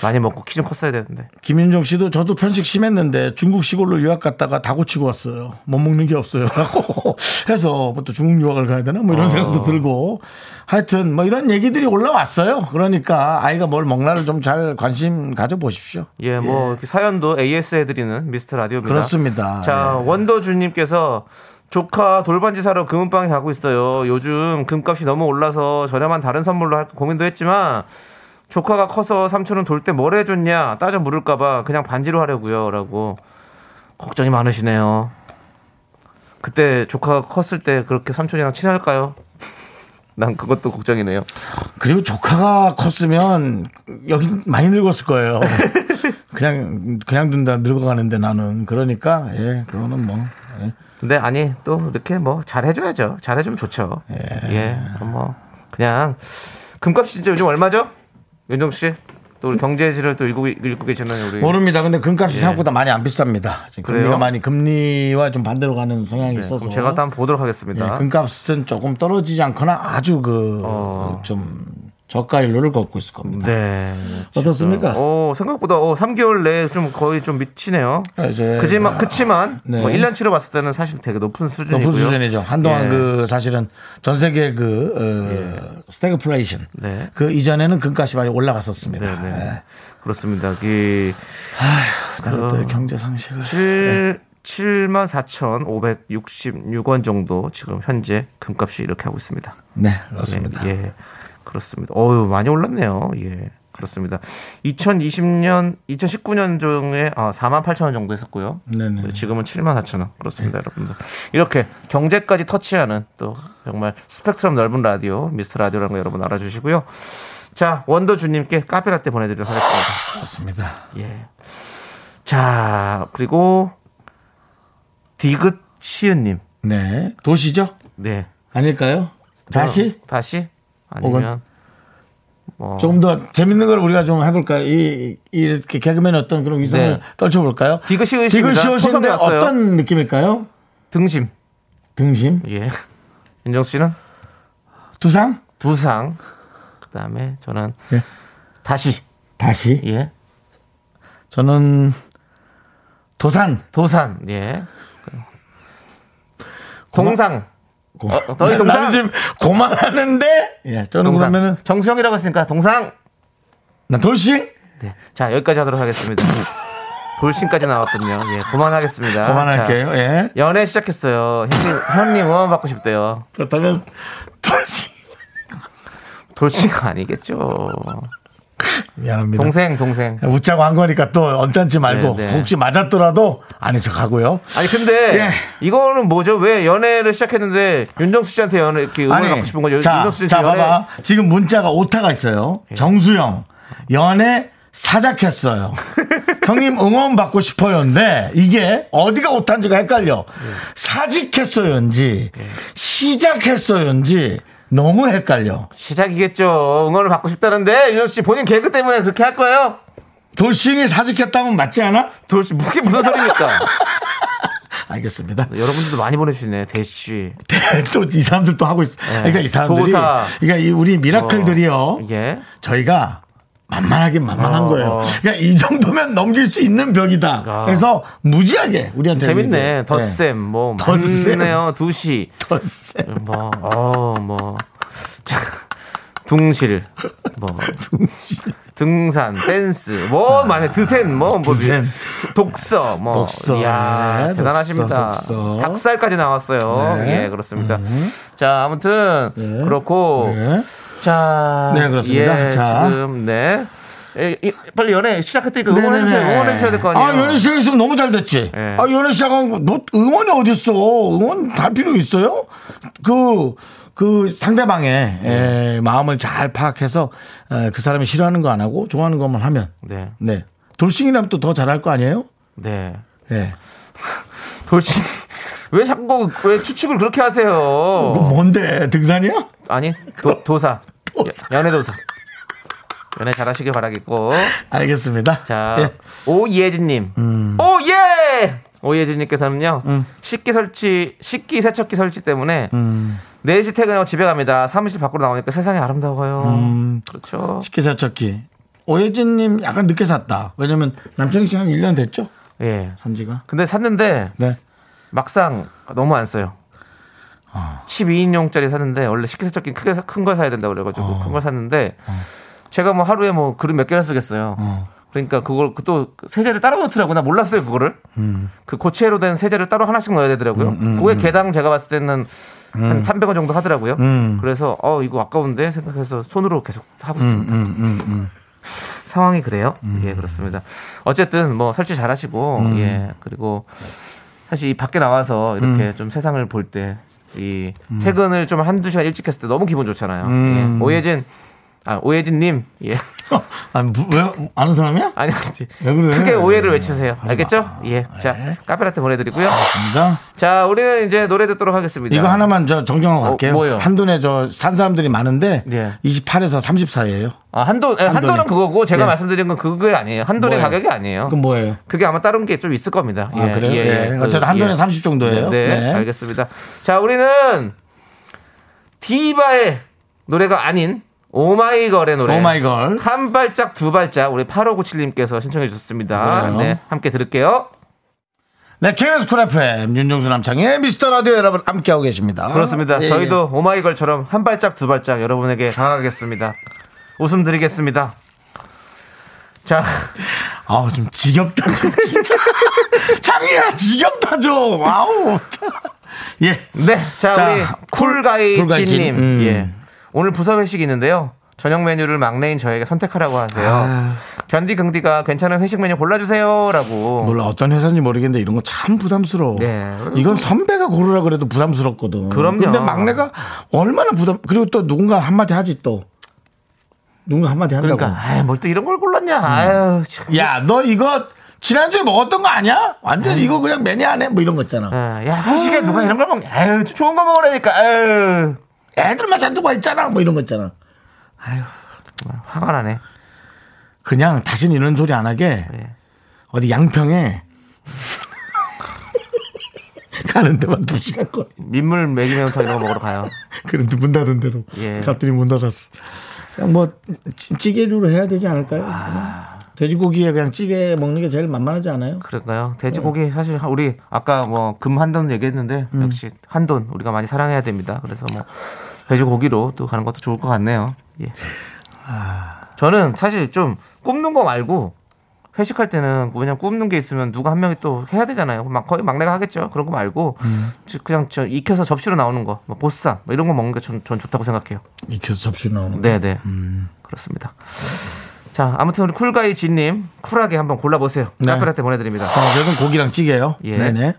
[SPEAKER 2] 많이 먹고 키 좀 컸어야 되는데.
[SPEAKER 1] 김윤정 씨도 저도 편식 심했는데 중국 시골로 유학 갔다가 다 고치고 왔어요. 못 먹는 게 없어요. 라고 해서 뭐 또 중국 유학을 가야 되나 뭐 이런
[SPEAKER 2] 어.
[SPEAKER 1] 생각도 들고 하여튼 뭐 이런 얘기들이 올라왔어요. 그러니까 아이가 뭘 먹나를 좀 잘 관심 가져보십시오.
[SPEAKER 2] 예, 뭐 이렇게 사연도 AS 해드리는 미스터 라디오입니다.
[SPEAKER 1] 그렇습니다.
[SPEAKER 2] 자,
[SPEAKER 1] 예.
[SPEAKER 2] 원더주님께서 조카 돌반지 사러 금은방에 가고 있어요. 요즘 금값이 너무 올라서 저렴한 다른 선물로 할 고민도 했지만 조카가 커서 삼촌은 돌 때 뭘 해줬냐 따져 물을까봐 그냥 반지로 하려고요. 라고 걱정이 많으시네요. 그때 조카가 컸을 때 그렇게 삼촌이랑 친할까요? 난 그것도 걱정이네요.
[SPEAKER 1] 그리고 조카가 컸으면 여기 많이 늙었을 거예요. 그냥 그냥 둔다 늙어가는데 나는 그러니까 예 그거는 뭐
[SPEAKER 2] 근데 아니 또 이렇게 뭐 잘해줘야죠. 잘해주면 좋죠. 예. 뭐 그냥 금값이 진짜 요즘 얼마죠? 윤정 씨? 또 우리 경제지를 또 읽고, 읽고 계시는 우리
[SPEAKER 1] 모릅니다. 근데 금값이
[SPEAKER 2] 예.
[SPEAKER 1] 생각보다 많이 안 비쌉니다. 지금
[SPEAKER 2] 그래요?
[SPEAKER 1] 금리가 많이 금리와 좀 반대로 가는 성향이
[SPEAKER 2] 네,
[SPEAKER 1] 있어서.
[SPEAKER 2] 그럼 제가 또 한번 보도록 하겠습니다.
[SPEAKER 1] 예, 금값은 조금 떨어지지 않거나 아주 그
[SPEAKER 2] 어.
[SPEAKER 1] 좀 저가율로를 걷고 있을 겁니다.
[SPEAKER 2] 네.
[SPEAKER 1] 어떻습니까?
[SPEAKER 2] 오, 생각보다 어, 3개월 내에 좀 거의 좀 미치네요.
[SPEAKER 1] 이제
[SPEAKER 2] 그지만 그치만
[SPEAKER 1] 네.
[SPEAKER 2] 뭐 1년치로 봤을 때는 사실 되게 높은 수준이고요.
[SPEAKER 1] 높은 수준이죠. 한동안
[SPEAKER 2] 예.
[SPEAKER 1] 그 사실은 전 세계 그 어, 스태그플레이션
[SPEAKER 2] 네.
[SPEAKER 1] 그 이전에는 금값이 많이 올라갔었습니다.
[SPEAKER 2] 네, 네.
[SPEAKER 1] 예.
[SPEAKER 2] 그렇습니다. 그
[SPEAKER 1] 내가 또 경제 상식을
[SPEAKER 2] 7, 7만 4,566원 정도 지금 현재 금값이 이렇게 하고 있습니다.
[SPEAKER 1] 네 그렇습니다.
[SPEAKER 2] 예, 예. 그렇습니다. 어유 많이 올랐네요. 예. 그렇습니다. 2020년, 2019년 중에 아, 4만 8천 원 정도 했었고요.
[SPEAKER 1] 네네.
[SPEAKER 2] 지금은 7만 4천 원. 그렇습니다, 여러분들. 이렇게 경제까지 터치하는 또 정말 스펙트럼 넓은 라디오, 미스터 라디오라는 거 여러분 알아주시고요. 자, 원더주님께 카페라떼 보내드리도록 하겠습니다.
[SPEAKER 1] 그렇습니다.
[SPEAKER 2] 예. 자, 그리고 디귿 시은님.
[SPEAKER 1] 네 도시죠?
[SPEAKER 2] 네.
[SPEAKER 1] 아닐까요? 다시
[SPEAKER 2] 어, 다시? 아니면 뭐
[SPEAKER 1] 조금 더 재밌는 걸 우리가 좀 해볼까요? 이, 이 이렇게 개그맨의 어떤 그런 위상을
[SPEAKER 2] 네.
[SPEAKER 1] 떨쳐볼까요?
[SPEAKER 2] 디귿 시우십니다.
[SPEAKER 1] 디귿 시우신데
[SPEAKER 2] 초성이 왔어요.
[SPEAKER 1] 어떤 느낌일까요?
[SPEAKER 2] 등심.
[SPEAKER 1] 등심,
[SPEAKER 2] 예. 윤정 씨는
[SPEAKER 1] 두상,
[SPEAKER 2] 두상. 그 다음에 저는
[SPEAKER 1] 예.
[SPEAKER 2] 다시.
[SPEAKER 1] 다시.
[SPEAKER 2] 예.
[SPEAKER 1] 저는 도산.
[SPEAKER 2] 도산. 예. 동상.
[SPEAKER 1] 고-
[SPEAKER 2] 어, 너희 동상?
[SPEAKER 1] 나는 지금 고만하는데, 예, 저는
[SPEAKER 2] 동상.
[SPEAKER 1] 그러면은
[SPEAKER 2] 정수영이라고 했으니까 동상.
[SPEAKER 1] 난 돌싱
[SPEAKER 2] 네. 자, 여기까지 하도록 하겠습니다. 돌싱까지 나왔군요. 예. 그만하겠습니다.
[SPEAKER 1] 고만할게요.
[SPEAKER 2] 자,
[SPEAKER 1] 예.
[SPEAKER 2] 연애 시작했어요. 형님, 형님 응원 받고 싶대요.
[SPEAKER 1] 그렇다면 돌싱.
[SPEAKER 2] 돌싱 아니겠죠.
[SPEAKER 1] 미안합니다.
[SPEAKER 2] 동생, 동생.
[SPEAKER 1] 웃자고 한 거니까 또 언짢지 말고
[SPEAKER 2] 네, 네.
[SPEAKER 1] 혹시 맞았더라도 아닌 척 하고요.
[SPEAKER 2] 아니 근데
[SPEAKER 1] 예.
[SPEAKER 2] 이거는 뭐죠? 왜 연애를 시작했는데 윤정수 씨한테 연애 이렇게 응원을 받고 싶은 거죠?
[SPEAKER 1] 자,
[SPEAKER 2] 윤정수 씨
[SPEAKER 1] 자,
[SPEAKER 2] 연애 예.
[SPEAKER 1] 봐봐. 지금 문자가 오타가 있어요. 정수영, 연애 사작했어요. 형님 응원 받고 싶어요인데 이게 어디가 오타인지가 헷갈려.
[SPEAKER 2] 예.
[SPEAKER 1] 사직했어요인지 시작했어요인지 너무 헷갈려.
[SPEAKER 2] 시작이겠죠. 응원을 받고 싶다는데 윤정수 씨 본인 개그 때문에 그렇게 할 거예요?
[SPEAKER 1] 돌싱이 사직했다면 맞지 않아?
[SPEAKER 2] 돌씨 그게 무슨 소리입니까?
[SPEAKER 1] 알겠습니다.
[SPEAKER 2] 여러분들도 많이 보내주시네 대쉬.
[SPEAKER 1] 또이 사람들 또 하고 있어. 그러니까 이 사람들이
[SPEAKER 2] 도사.
[SPEAKER 1] 그러니까 이 우리 미라클들이요.
[SPEAKER 2] 예.
[SPEAKER 1] 저희가 만만하긴 만만한
[SPEAKER 2] 어,
[SPEAKER 1] 거예요.
[SPEAKER 2] 어.
[SPEAKER 1] 그러니까 이 정도면 넘길 수 있는 벽이다.
[SPEAKER 2] 아.
[SPEAKER 1] 그래서 무지하게 우리한테
[SPEAKER 2] 재밌네.
[SPEAKER 1] 네.
[SPEAKER 2] 덧셈 뭐
[SPEAKER 1] 덧셈.
[SPEAKER 2] 많네요. 두시.
[SPEAKER 1] 덧셈.
[SPEAKER 2] 뭐, 어, 뭐. 자, 둥실, 뭐. 등산, 댄스, 뭐, 많네. 드센, 뭐, 뭐.
[SPEAKER 1] 아, 드센.
[SPEAKER 2] 독서, 뭐.
[SPEAKER 1] 독서,
[SPEAKER 2] 이야,
[SPEAKER 1] 네,
[SPEAKER 2] 대단하십니다.
[SPEAKER 1] 독서, 독서.
[SPEAKER 2] 닭살까지 나왔어요.
[SPEAKER 1] 네.
[SPEAKER 2] 예, 그렇습니다. 자, 아무튼, 그렇고.
[SPEAKER 1] 네.
[SPEAKER 2] 자.
[SPEAKER 1] 네, 그렇습니다.
[SPEAKER 2] 예,
[SPEAKER 1] 자.
[SPEAKER 2] 지금, 네. 에, 이, 빨리 연애 시작했으니까
[SPEAKER 1] 네네네.
[SPEAKER 2] 응원해 주세요. 응원해 주셔야 될 거 아니에요.
[SPEAKER 1] 아, 연애 시작했으면 너무 잘 됐지.
[SPEAKER 2] 네.
[SPEAKER 1] 아, 연애 시작한 거, 너 응원이 어딨어. 응원 할 필요 있어요? 그, 그 상대방의 에, 마음을 잘 파악해서 에, 그 사람이 싫어하는 거 안 하고 좋아하는 것만 하면.
[SPEAKER 2] 네.
[SPEAKER 1] 네. 돌싱이라면 또 더 잘할 거 아니에요?
[SPEAKER 2] 네.
[SPEAKER 1] 네.
[SPEAKER 2] 돌싱. 왜 자꾸, 왜 추측을 그렇게 하세요?
[SPEAKER 1] 뭐 뭔데? 등산이야?
[SPEAKER 2] 아니 도, 도사. 연애 도사. 연애 잘하시길 바라겠고.
[SPEAKER 1] 알겠습니다.
[SPEAKER 2] 자
[SPEAKER 1] 예. 음.
[SPEAKER 2] 오예진님. 오예. 오예진님께서는요. 식기 설치, 식기 세척기 설치 때문에
[SPEAKER 1] 음.
[SPEAKER 2] 4시 퇴근하고 집에 갑니다. 사무실 밖으로 나오니까 세상이 아름다워요.
[SPEAKER 1] 음.
[SPEAKER 2] 그렇죠.
[SPEAKER 1] 식기세척기. 오혜진님 약간 늦게 샀다. 왜냐면 남창희 씨한 1년 됐죠?
[SPEAKER 2] 예.
[SPEAKER 1] 산지가.
[SPEAKER 2] 근데 샀는데
[SPEAKER 1] 네.
[SPEAKER 2] 막상 너무 안 써요.
[SPEAKER 1] 아.
[SPEAKER 2] 12인용짜리 샀는데 원래 식기세척기 크게 큰 걸 사야 된다고 그래가지고
[SPEAKER 1] 어.
[SPEAKER 2] 큰걸 샀는데 제가 뭐 하루에 뭐 그릇 몇 개나 쓰겠어요.
[SPEAKER 1] 어.
[SPEAKER 2] 그러니까 그걸 또 세제를 따로 넣더라고 나 몰랐어요 그거를
[SPEAKER 1] 음.
[SPEAKER 2] 그 고체로 된 세제를 따로 하나씩 넣어야 되더라고요. 그게 개당 제가 봤을 때는 한 300원 정도 하더라고요.
[SPEAKER 1] 음.
[SPEAKER 2] 그래서 어 이거 아까운데 생각해서 손으로 계속 하고 있습니다.
[SPEAKER 1] 음, 음, 음.
[SPEAKER 2] 상황이 그래요. 예, 그렇습니다. 어쨌든 뭐 설치 잘하시고
[SPEAKER 1] 음.
[SPEAKER 2] 예 그리고 사실 이 밖에 나와서 이렇게 좀 세상을 볼 때 이 퇴근을 좀 한두 시간 일찍 했을 때 너무 기분 좋잖아요.
[SPEAKER 1] 음.
[SPEAKER 2] 예. 오예진 아, 오혜진님. 예.
[SPEAKER 1] 아니, 뭐, 왜, 아는 사람이야?
[SPEAKER 2] 아니,
[SPEAKER 1] 왜 그래?
[SPEAKER 2] 크게 오해를 외치세요. 알겠죠?
[SPEAKER 1] 마.
[SPEAKER 2] 예. 자, 카페라떼 보내드리고요.
[SPEAKER 1] 감사합니다.
[SPEAKER 2] 자, 우리는 이제 노래 듣도록 하겠습니다.
[SPEAKER 1] 이거 하나만 저 정정하고
[SPEAKER 2] 어,
[SPEAKER 1] 갈게요.
[SPEAKER 2] 뭐예요?
[SPEAKER 1] 한돈에 저 산 사람들이 많은데
[SPEAKER 2] 예.
[SPEAKER 1] 28에서 30 사이에요.
[SPEAKER 2] 아, 한돈, 예, 한돈은
[SPEAKER 1] 한돈이.
[SPEAKER 2] 그거고 제가
[SPEAKER 1] 예.
[SPEAKER 2] 말씀드린 건 그게 아니에요. 한돈의
[SPEAKER 1] 뭐예요?
[SPEAKER 2] 가격이 아니에요.
[SPEAKER 1] 그럼 뭐예요?
[SPEAKER 2] 그게 아마 다른 게 좀 있을 겁니다.
[SPEAKER 1] 아, 그래요? 예. 어쨌든 한돈에 30 정도예요.
[SPEAKER 2] 네, 네,
[SPEAKER 1] 네.
[SPEAKER 2] 알겠습니다. 자, 우리는 디바의 노래가 아닌 오마이걸의 노래.
[SPEAKER 1] 오마이걸.
[SPEAKER 2] 한 발짝 두 발짝 우리 8597님께서 신청해 주셨습니다.
[SPEAKER 1] 그래요?
[SPEAKER 2] 네, 함께 들을게요.
[SPEAKER 1] 네, KBS Cool FM 윤정수 남창희의 미스터 라디오 여러분 함께하고 계십니다.
[SPEAKER 2] 그렇습니다.
[SPEAKER 1] 예,
[SPEAKER 2] 저희도 오마이걸처럼 한 발짝 두 발짝 여러분에게 다가가겠습니다. 웃음 드리겠습니다. 자,
[SPEAKER 1] 예. 아우 좀 지겹다 좀 진짜. 창희야 지겹다 좀. 아우. 예.
[SPEAKER 2] 네, 자,
[SPEAKER 1] 자,
[SPEAKER 2] 우리
[SPEAKER 1] cool- cool guy.
[SPEAKER 2] 진님,
[SPEAKER 1] 음.
[SPEAKER 2] 예, 오늘 부서 회식이 있는데요. 저녁 메뉴를 막내인 저에게 선택하라고 하세요.
[SPEAKER 1] 아.
[SPEAKER 2] 견디 긍디가 괜찮은 회식 메뉴 골라주세요라고.
[SPEAKER 1] 몰라 어떤 회사인지 모르겠는데 이런 거 참 부담스러워.
[SPEAKER 2] 네.
[SPEAKER 1] 이건 선배가 고르라 그래도 부담스럽거든.
[SPEAKER 2] 그럼요.
[SPEAKER 1] 근데 막내가 얼마나 부담 그리고 또 누군가 한마디 하지 또. 누군가 한마디 한다고.
[SPEAKER 2] 그러니까, 아이, 뭘또 이런 걸 골랐냐. 아유, 참.
[SPEAKER 1] 야, 너 이거 지난주에 먹었던 거 아니야? 완전 이거 그냥 매니아네 뭐 이런 거 있잖아.
[SPEAKER 2] 어, 야, 회식에 누가 이런 걸 먹냐. 아유, 좋은 거 먹으라니까. 아유,
[SPEAKER 1] 애들만 잔뜩 와 있잖아. 뭐 이런 거 있잖아.
[SPEAKER 2] 화가 나네.
[SPEAKER 1] 그냥 다시는 이런 소리 안 하게
[SPEAKER 2] 예.
[SPEAKER 1] 어디 양평에 가는 데만 두 시간 거리.
[SPEAKER 2] 민물 매기면서 이런 거 먹으러 가요.
[SPEAKER 1] 그런데 문 닫은 대로
[SPEAKER 2] 예.
[SPEAKER 1] 갑자기 문 닫았어. 그냥 뭐 찌- 찌개류로 해야 되지 않을까요? 그냥 돼지고기에 그냥 찌개 먹는 게 제일 만만하지 않아요?
[SPEAKER 2] 그럴까요? 돼지고기 사실 우리 아까 뭐 금 한돈 얘기했는데
[SPEAKER 1] 음.
[SPEAKER 2] 역시 한돈 우리가 많이 사랑해야 됩니다. 그래서 뭐 돼지고기로 또 가는 것도 좋을 것 같네요. 예. 저는 사실 좀 굽는 거 말고 회식할 때는 그냥 굽는 게 있으면 누가 한 명이 또 해야 되잖아요. 막 거의 막내가 하겠죠. 그런 거 말고
[SPEAKER 1] 음.
[SPEAKER 2] 저- 그냥 저 익혀서 접시로 나오는 거, 뭐 보쌈 뭐 이런 거 먹는 게전 좋다고 생각해요.
[SPEAKER 1] 익혀서 접시 나오는 거.
[SPEAKER 2] 네, 네. 그렇습니다. 자, 아무튼 우리 쿨가이 진님 쿨하게 한번 골라보세요.
[SPEAKER 1] 네.
[SPEAKER 2] 카페라떼 보내드립니다.
[SPEAKER 1] 어, 저는 고기랑 찌개요.
[SPEAKER 2] 예.
[SPEAKER 1] 네네.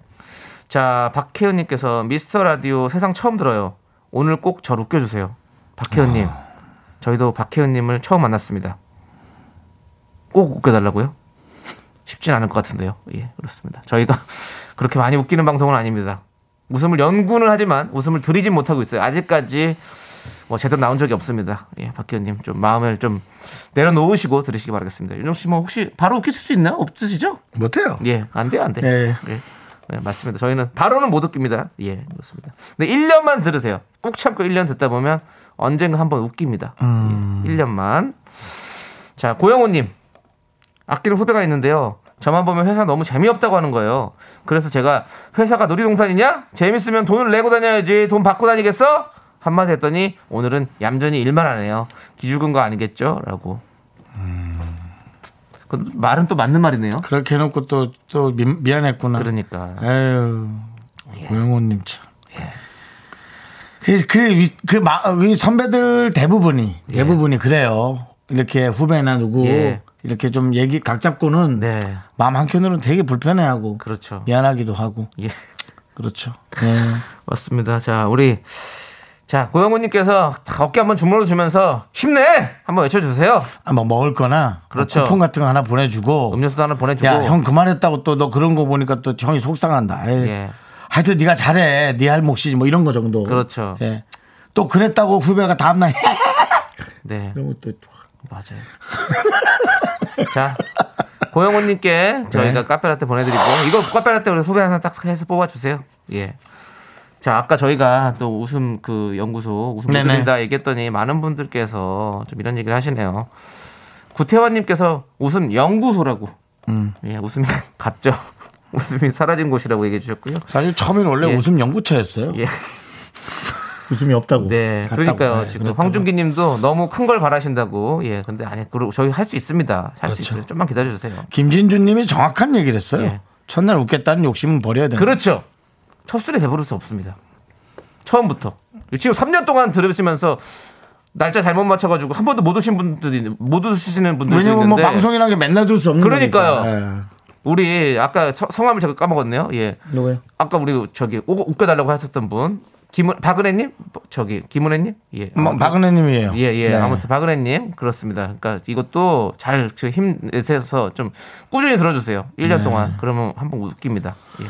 [SPEAKER 2] 자, 박혜은님께서 미스터 라디오 세상 처음 들어요. 오늘 꼭 저를 웃겨주세요. 박혜은님,
[SPEAKER 1] 아.
[SPEAKER 2] 저희도 박혜은님을 처음 만났습니다. 꼭 웃겨달라고요? 쉽진 않을 것 같은데요. 예, 그렇습니다. 저희가 그렇게 많이 웃기는 방송은 아닙니다. 웃음을 연구는 하지만 웃음을 드리진 못하고 있어요. 아직까지 뭐 제대로 나온 적이 없습니다. 예, 박혜은님 좀 마음을 좀 내려놓으시고 들으시기 바라겠습니다. 윤정 씨뭐 혹시 바로 웃기실 수 있나요? 없으시죠?
[SPEAKER 1] 못해요.
[SPEAKER 2] 예, 안 돼요, 안 돼.
[SPEAKER 1] 예.
[SPEAKER 2] 예. 네, 맞습니다. 저희는 바로는 못 웃깁니다. 예, 그렇습니다. 근데 1년만 들으세요. 꾹 참고 1년 듣다 보면 언젠가 한번 웃깁니다. 예, 1년만. 자, 고영호님. 아끼는 후배가 있는데요. 저만 보면 회사 너무 재미없다고 하는 거예요. 그래서 제가 회사가 놀이동산이냐? 재밌으면 돈을 내고 다녀야지. 돈 받고 다니겠어? 한마디 했더니 오늘은 얌전히 일만 하네요. 기죽은 거 아니겠죠? 라고. 그 말은 또 맞는 말이네요.
[SPEAKER 1] 그렇게 해놓고 또, 또 미, 안했구나
[SPEAKER 2] 그러니까.
[SPEAKER 1] 에휴,
[SPEAKER 2] 예.
[SPEAKER 1] 고영호님 참. 그, 그, 위- 그, 마, 위 선배들 대부분이, 대부분이 그래요. 이렇게 후배나 누구,
[SPEAKER 2] 예.
[SPEAKER 1] 이렇게 좀 얘기 각 잡고는
[SPEAKER 2] 네.
[SPEAKER 1] 마음 한켠으로는 되게 불편해하고,
[SPEAKER 2] 그렇죠.
[SPEAKER 1] 미안하기도 하고,
[SPEAKER 2] 예.
[SPEAKER 1] 그렇죠. 네.
[SPEAKER 2] 맞습니다. 자, 우리 자, 고영훈님께서 어깨 한번 주물러 주면서 힘내! 한번 외쳐주세요.
[SPEAKER 1] 아, 뭐 먹을 거나,
[SPEAKER 2] 그렇죠.
[SPEAKER 1] 쿠폰 같은 거 하나 보내주고,
[SPEAKER 2] 음료수도 하나 보내주고.
[SPEAKER 1] 야, 형 그만했다고 또 너 그런 거 보니까 또 형이 속상한다. 에이,
[SPEAKER 2] 예.
[SPEAKER 1] 하여튼 네가 잘해. 네 할 몫이지 뭐 이런 거 정도.
[SPEAKER 2] 그렇죠.
[SPEAKER 1] 예. 또 그랬다고 후배가 다음 날
[SPEAKER 2] 네,
[SPEAKER 1] 이런 것도
[SPEAKER 2] 맞아요. 자, 고영훈님께 저희가 카페라떼 보내드리고, 이거 카페라떼 우리 후배 하나 딱 해서 뽑아주세요. 예. 자, 아까 저희가 또 웃음 그 연구소, 웃음. 드린다 얘기했더니 많은 분들께서 좀 이런 얘기를 하시네요. 구태환님께서 웃음 연구소라고.
[SPEAKER 1] 음.
[SPEAKER 2] 예, 웃음이 갔죠. 웃음이 사라진 곳이라고 얘기해 주셨고요.
[SPEAKER 1] 사실 처음에는 원래
[SPEAKER 2] 예.
[SPEAKER 1] 웃음 연구처였어요.
[SPEAKER 2] 예.
[SPEAKER 1] 웃음이 없다고.
[SPEAKER 2] 네.
[SPEAKER 1] 같다고.
[SPEAKER 2] 그러니까요.
[SPEAKER 1] 네,
[SPEAKER 2] 지금. 황준기 님도 너무 큰 걸 바라신다고. 예. 근데 아니, 그리고 저희 할 수 있습니다. 할수
[SPEAKER 1] 그렇죠.
[SPEAKER 2] 있어요. 좀만 기다려 주세요.
[SPEAKER 1] 김진주 님이 정확한 얘기를 했어요.
[SPEAKER 2] 예.
[SPEAKER 1] 첫날 웃겠다는 욕심은 버려야 된다.
[SPEAKER 2] 그렇죠. 첫 술에 배부를 수 없습니다. 처음부터. 지금 3년 동안 들으시면서 날짜 잘못 맞춰가지고 한 번도 못 오신 분들이 못 오시는 분들도
[SPEAKER 1] 왜냐면
[SPEAKER 2] 있는데
[SPEAKER 1] 뭐 방송이라는 게 맨날 들 수 없는
[SPEAKER 2] 그러니까요.
[SPEAKER 1] 거니까.
[SPEAKER 2] 우리 아까 처- 성함을 제가 까먹었네요. 예.
[SPEAKER 1] 예. 누구요?
[SPEAKER 2] 아까 우리 저기 오- 웃겨달라고 하셨던 분 김은 박은혜님 저기 김은혜님 예.
[SPEAKER 1] 뭐, 박은혜님이에요.
[SPEAKER 2] 예, 예.
[SPEAKER 1] 네.
[SPEAKER 2] 아무튼 박은혜님 그렇습니다. 그러니까 이것도 잘 힘내서 좀 꾸준히 들어주세요. 1년
[SPEAKER 1] 네.
[SPEAKER 2] 동안 그러면 한번 웃깁니다. 예.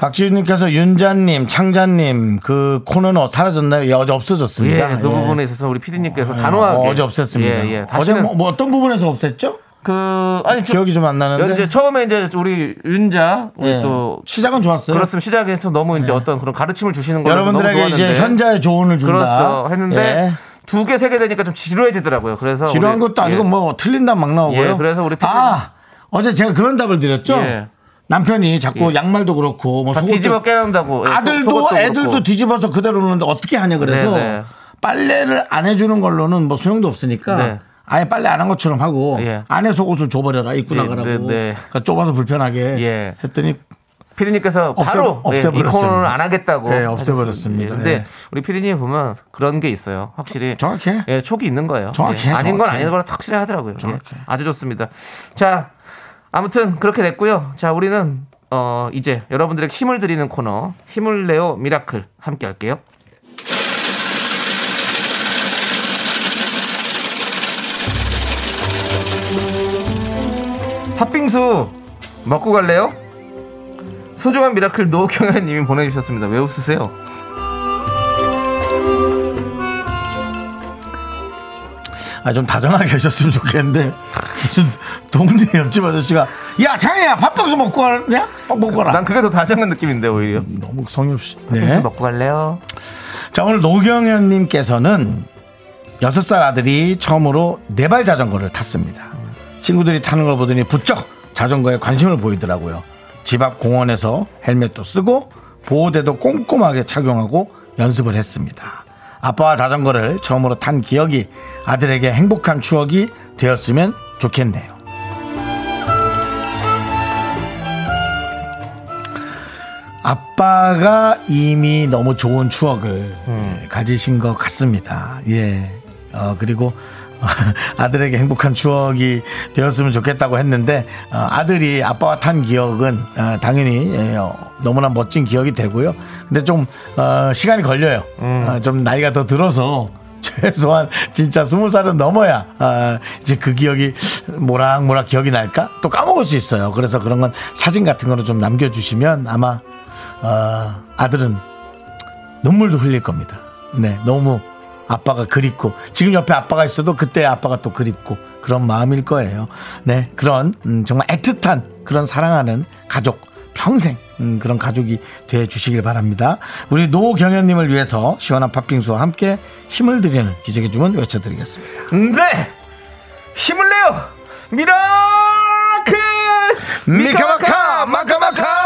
[SPEAKER 1] 박지윤님께서 윤자님, 창자님 그 코너는 사라졌나요? 예, 어제 없어졌습니다.
[SPEAKER 2] 예, 그
[SPEAKER 1] 예.
[SPEAKER 2] 부분에 있어서 우리 피디님께서 단호하게
[SPEAKER 1] 어, 어제 없앴습니다.
[SPEAKER 2] 예, 예.
[SPEAKER 1] 어제 뭐, 뭐 어떤 부분에서 없앴죠?
[SPEAKER 2] 그 아니 저-
[SPEAKER 1] 기억이 좀 안 나는데.
[SPEAKER 2] 이제 처음에 이제 우리 윤자 우리
[SPEAKER 1] 예.
[SPEAKER 2] 또
[SPEAKER 1] 시작은 좋았어요.
[SPEAKER 2] 그렇습니다. 시작에서 너무 이제 어떤 그런 가르침을 주시는 거라서
[SPEAKER 1] 여러분들에게 이제 현자의 조언을 준다.
[SPEAKER 2] 그렇죠. 했는데
[SPEAKER 1] 예.
[SPEAKER 2] 두 개, 세 개 되니까 좀 지루해지더라고요. 그래서
[SPEAKER 1] 지루한
[SPEAKER 2] 우리-
[SPEAKER 1] 것도 아니고
[SPEAKER 2] 예.
[SPEAKER 1] 뭐 틀린다 막 나오고요.
[SPEAKER 2] 예, 그래서 우리 피디님-
[SPEAKER 1] 아 어제 제가 그런 답을 드렸죠.
[SPEAKER 2] 예.
[SPEAKER 1] 남편이 자꾸 양말도 그렇고 뭐
[SPEAKER 2] 다
[SPEAKER 1] 속옷도
[SPEAKER 2] 뒤집어 깨는다고 예,
[SPEAKER 1] 아들도
[SPEAKER 2] 속-
[SPEAKER 1] 애들도
[SPEAKER 2] 그렇고.
[SPEAKER 1] 뒤집어서 그대로 놓는데 어떻게 하냐 그래서
[SPEAKER 2] 네, 네.
[SPEAKER 1] 빨래를 안 해주는 걸로는 뭐 소용도 없으니까
[SPEAKER 2] 네.
[SPEAKER 1] 아예 빨래 안 한 것처럼 하고
[SPEAKER 2] 예.
[SPEAKER 1] 안에 속옷을 줘버려라 입고
[SPEAKER 2] 네,
[SPEAKER 1] 나가라고
[SPEAKER 2] 네, 네.
[SPEAKER 1] 그러니까 좁아서 불편하게
[SPEAKER 2] 예.
[SPEAKER 1] 했더니
[SPEAKER 2] 피디님께서
[SPEAKER 1] 없애-
[SPEAKER 2] 바로 예, 이. 코너를 안 하겠다고
[SPEAKER 1] 네,
[SPEAKER 2] 하셨습니다.
[SPEAKER 1] 없애버렸습니다.
[SPEAKER 2] 예, 근데
[SPEAKER 1] 예.
[SPEAKER 2] 우리 피디님 보면 그런 게 있어요. 확실히
[SPEAKER 1] 정확해.
[SPEAKER 2] 예, 촉이 있는 거예요.
[SPEAKER 1] 정확해,
[SPEAKER 2] 예, 아닌 건
[SPEAKER 1] 정확해.
[SPEAKER 2] 아닌 거라 확실히 하더라고요. 예,
[SPEAKER 1] 정확해.
[SPEAKER 2] 아주 좋습니다. 자, 아무튼 그렇게 됐고요. 자, 우리는 어, 이제 여러분들에게 힘을 드리는 코너 힘을 내요 miracle 함께 할게요. 팥빙수 먹고 갈래요? 소중한 miracle 노경현 님이 보내주셨습니다. 왜 웃으세요?
[SPEAKER 1] 아, 좀 다정하게 하셨으면 좋겠는데 무슨 동네 옆집 아저씨가 야 창희야 팥빙수 먹고 가냐? 밥 먹고 가라.
[SPEAKER 2] 난 그게 더 다정한 느낌인데 오히려.
[SPEAKER 1] 너무 성의 없이. 네.
[SPEAKER 2] 먹고 갈래요?
[SPEAKER 1] 자 오늘 노경현님께서는 여섯 살 아들이 처음으로 네 발 자전거를 탔습니다. 친구들이 타는 걸 보더니 부쩍 자전거에 관심을 보이더라고요. 집 앞 공원에서 헬멧도 쓰고 보호대도 꼼꼼하게 착용하고 연습을 했습니다. 아빠와 자전거를 처음으로 탄 기억이 아들에게 행복한 추억이 되었으면 좋겠네요. 아빠가 이미 너무 좋은 추억을 가지신 것 같습니다. 예. 어, 그리고 아들에게 행복한 추억이 되었으면 좋겠다고 했는데 어, 아들이 아빠와 탄 기억은 어, 당연히 예, 어, 너무나 멋진 기억이 되고요. 근데 좀 어, 시간이 걸려요. 어, 좀 나이가 더 들어서 최소한 진짜 스무 살은 넘어야 아, 이제 그 기억이 모락모락 기억이 날까 또 까먹을 수 있어요. 그래서 그런 건 사진 같은 거를 좀 남겨주시면 아마 어, 아들은 눈물도 흘릴 겁니다. 네, 너무 아빠가 그립고 지금 옆에 아빠가 있어도 그때 아빠가 또 그립고 그런 마음일 거예요. 네, 그런 음, 정말 애틋한 그런 사랑하는 가족 평생 음, 그런 가족이 돼 주시길 바랍니다. 우리 노경현님을 위해서 시원한 팥빙수와 함께 힘을 드리는 기적의 주문 외쳐드리겠습니다.
[SPEAKER 2] 네! 힘을 내요! miracle!
[SPEAKER 1] 미카마카 마카마카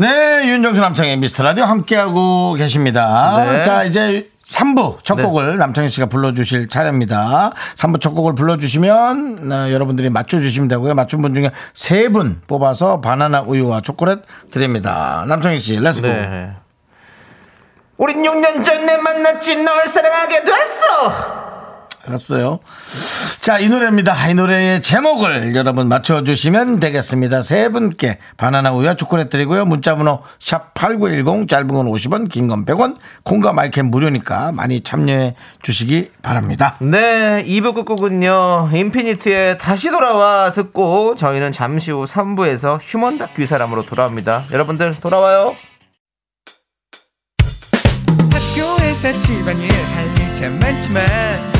[SPEAKER 1] 네 윤정수 남창희의 미스터 라디오 함께하고 계십니다
[SPEAKER 2] 네.
[SPEAKER 1] 자 이제 3부 첫
[SPEAKER 2] 네.
[SPEAKER 1] 곡을 남창희 씨가 불러주실 차례입니다 3부 첫 곡을 불러주시면 어, 여러분들이 맞춰주시면 되고요 맞춘 분 중에 세분 뽑아서 바나나 우유와 초콜릿 드립니다 남창희 씨 let's go
[SPEAKER 2] 네. 우린 6년 전에 만났지 널 사랑하게 됐어!
[SPEAKER 1] 알았어요. 자, 이 노래입니다. 이 노래의 제목을 여러분 맞춰주시면 되겠습니다. 세 분께 바나나 우유와 초콜릿 드리고요. 문자번호 샵8910 짧은 건 50원, 긴 건 100원, 콩과 마이크 무료니까 많이 참여해 주시기 바랍니다.
[SPEAKER 2] 네, 2부 끝곡은요, 인피니트의 다시 돌아와 듣고 저희는 잠시 후 3부에서 휴먼 다큐 이 사람으로 돌아옵니다. 여러분들 돌아와요.
[SPEAKER 4] 학교에서 집안일 할 일 참 많지만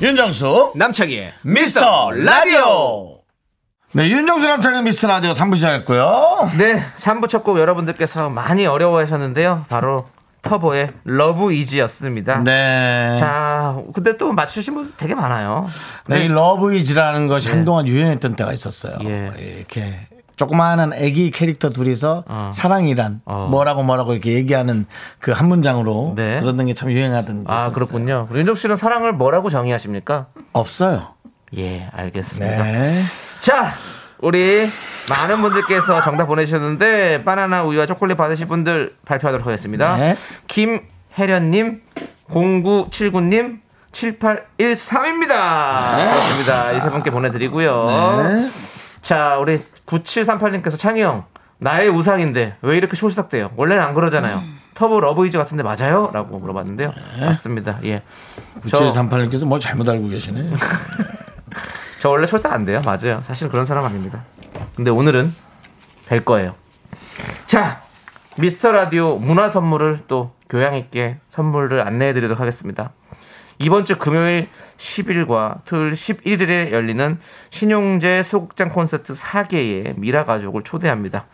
[SPEAKER 1] 윤정수,
[SPEAKER 2] 남창희의
[SPEAKER 1] 미스터 라디오. 네, 윤정수 남창희의 미스터 라디오 3부 시작했고요.
[SPEAKER 2] 네, 3부 첫 곡 여러분들께서 많이 어려워하셨는데요. 바로 터보의 Love Is였습니다.
[SPEAKER 1] 네.
[SPEAKER 2] 자, 근데 또 맞추신 분 되게 많아요.
[SPEAKER 1] 네, 이 Love Is라는 것이 한동안 유행했던 때가 있었어요.
[SPEAKER 2] 예.
[SPEAKER 1] 이렇게 조그마한 애기 캐릭터 둘이서
[SPEAKER 2] 어.
[SPEAKER 1] 사랑이란
[SPEAKER 2] 어.
[SPEAKER 1] 뭐라고 뭐라고 이렇게 얘기하는 그 한 문장으로
[SPEAKER 2] 네.
[SPEAKER 1] 그러던 게참 유행하던 게
[SPEAKER 2] 아,
[SPEAKER 1] 있었어요.
[SPEAKER 2] 그렇군요. 윤정 씨는 사랑을 뭐라고 정의하십니까?
[SPEAKER 1] 없어요.
[SPEAKER 2] 예, 알겠습니다.
[SPEAKER 1] 네.
[SPEAKER 2] 자, 우리 많은 분들께서 정답 보내주셨는데 바나나 우유와 초콜릿 받으실 분들 발표하도록 하겠습니다.
[SPEAKER 1] 네.
[SPEAKER 2] 김혜련님, 0979님, 7813입니다. 그렇습니다. 이 세 분께 보내드리고요.
[SPEAKER 1] 네.
[SPEAKER 2] 자, 우리 9738님께서 창희 형, 나의 우상인데 왜 이렇게 촐싹대요? 원래는 안 그러잖아요. 터보 Love Is 같은데 맞아요? 라고 물어봤는데요. 맞습니다. 예. 저,
[SPEAKER 1] 9738님께서 뭘 잘못 알고 계시네.
[SPEAKER 2] 저 원래 촐싹 안 대요. 맞아요. 사실 그런 사람 아닙니다. 근데 오늘은 댈 거예요. 자, 미스터 라디오 문화 선물을 또 교양 있게 선물을 안내해 드리도록 하겠습니다. 이번 주 금요일 10일과 토요일 11일에 열리는 신용재 소극장 콘서트 4개의 미라 가족을 초대합니다.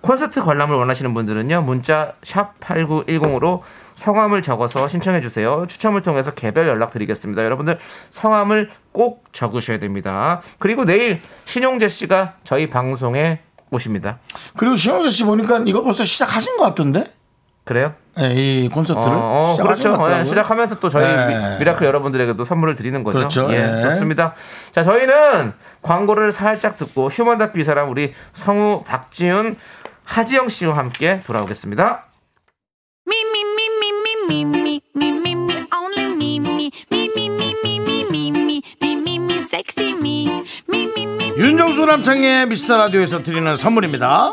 [SPEAKER 2] 콘서트 관람을 원하시는 분들은요. 문자 샵 8910으로 성함을 적어서 신청해 주세요. 추첨을 통해서 개별 연락 드리겠습니다. 여러분들 성함을 꼭 적으셔야 됩니다. 그리고 내일 신용재 씨가 저희 방송에 오십니다.
[SPEAKER 1] 그리고 신영재 씨 보니까 이거 벌써 시작하신 것 같던데?
[SPEAKER 2] 그래요?
[SPEAKER 1] 네, 이 콘서트를
[SPEAKER 2] 어, 어, 그렇죠. 네, 시작하면서 또 저희
[SPEAKER 1] 네.
[SPEAKER 2] 미, 라클 여러분들에게도 선물을 드리는 거죠.
[SPEAKER 1] 그렇죠.
[SPEAKER 2] 예,
[SPEAKER 1] 네.
[SPEAKER 2] 좋습니다. 자, 저희는 광고를 살짝 듣고 휴먼 다큐 이 사람 우리 성우 박지윤 하지영 씨와 함께 돌아오겠습니다.
[SPEAKER 1] 윤정수 남창희의 미스터 라디오에서 드리는 선물입니다.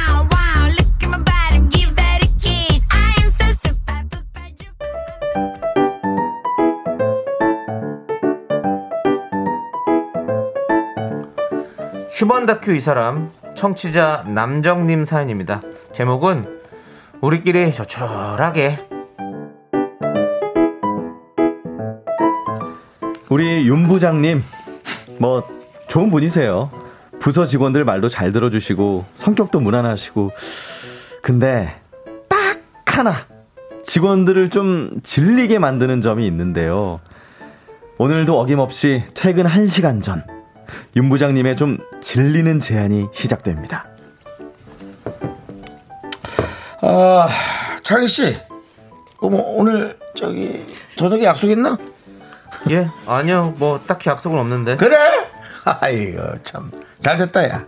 [SPEAKER 2] 휴먼 다큐 이 사람 청취자 남정님 사연입니다. 제목은 우리끼리 조촐하게
[SPEAKER 5] 우리 윤 부장님 뭐 좋은 분이세요. 부서 직원들 말도 잘 들어주시고 성격도 무난하시고 근데 딱 하나 직원들을 좀 질리게 만드는 점이 있는데요. 오늘도 어김없이 퇴근 1시간 전 윤 부장님의 좀 질리는 제안이 시작됩니다.
[SPEAKER 1] 아, 창희 씨. 어, 뭐 오늘 저기 저녁에 약속 있나?
[SPEAKER 2] 예 아니요 뭐 딱히 약속은 없는데
[SPEAKER 1] 그래? 아이고 참 잘됐다 야.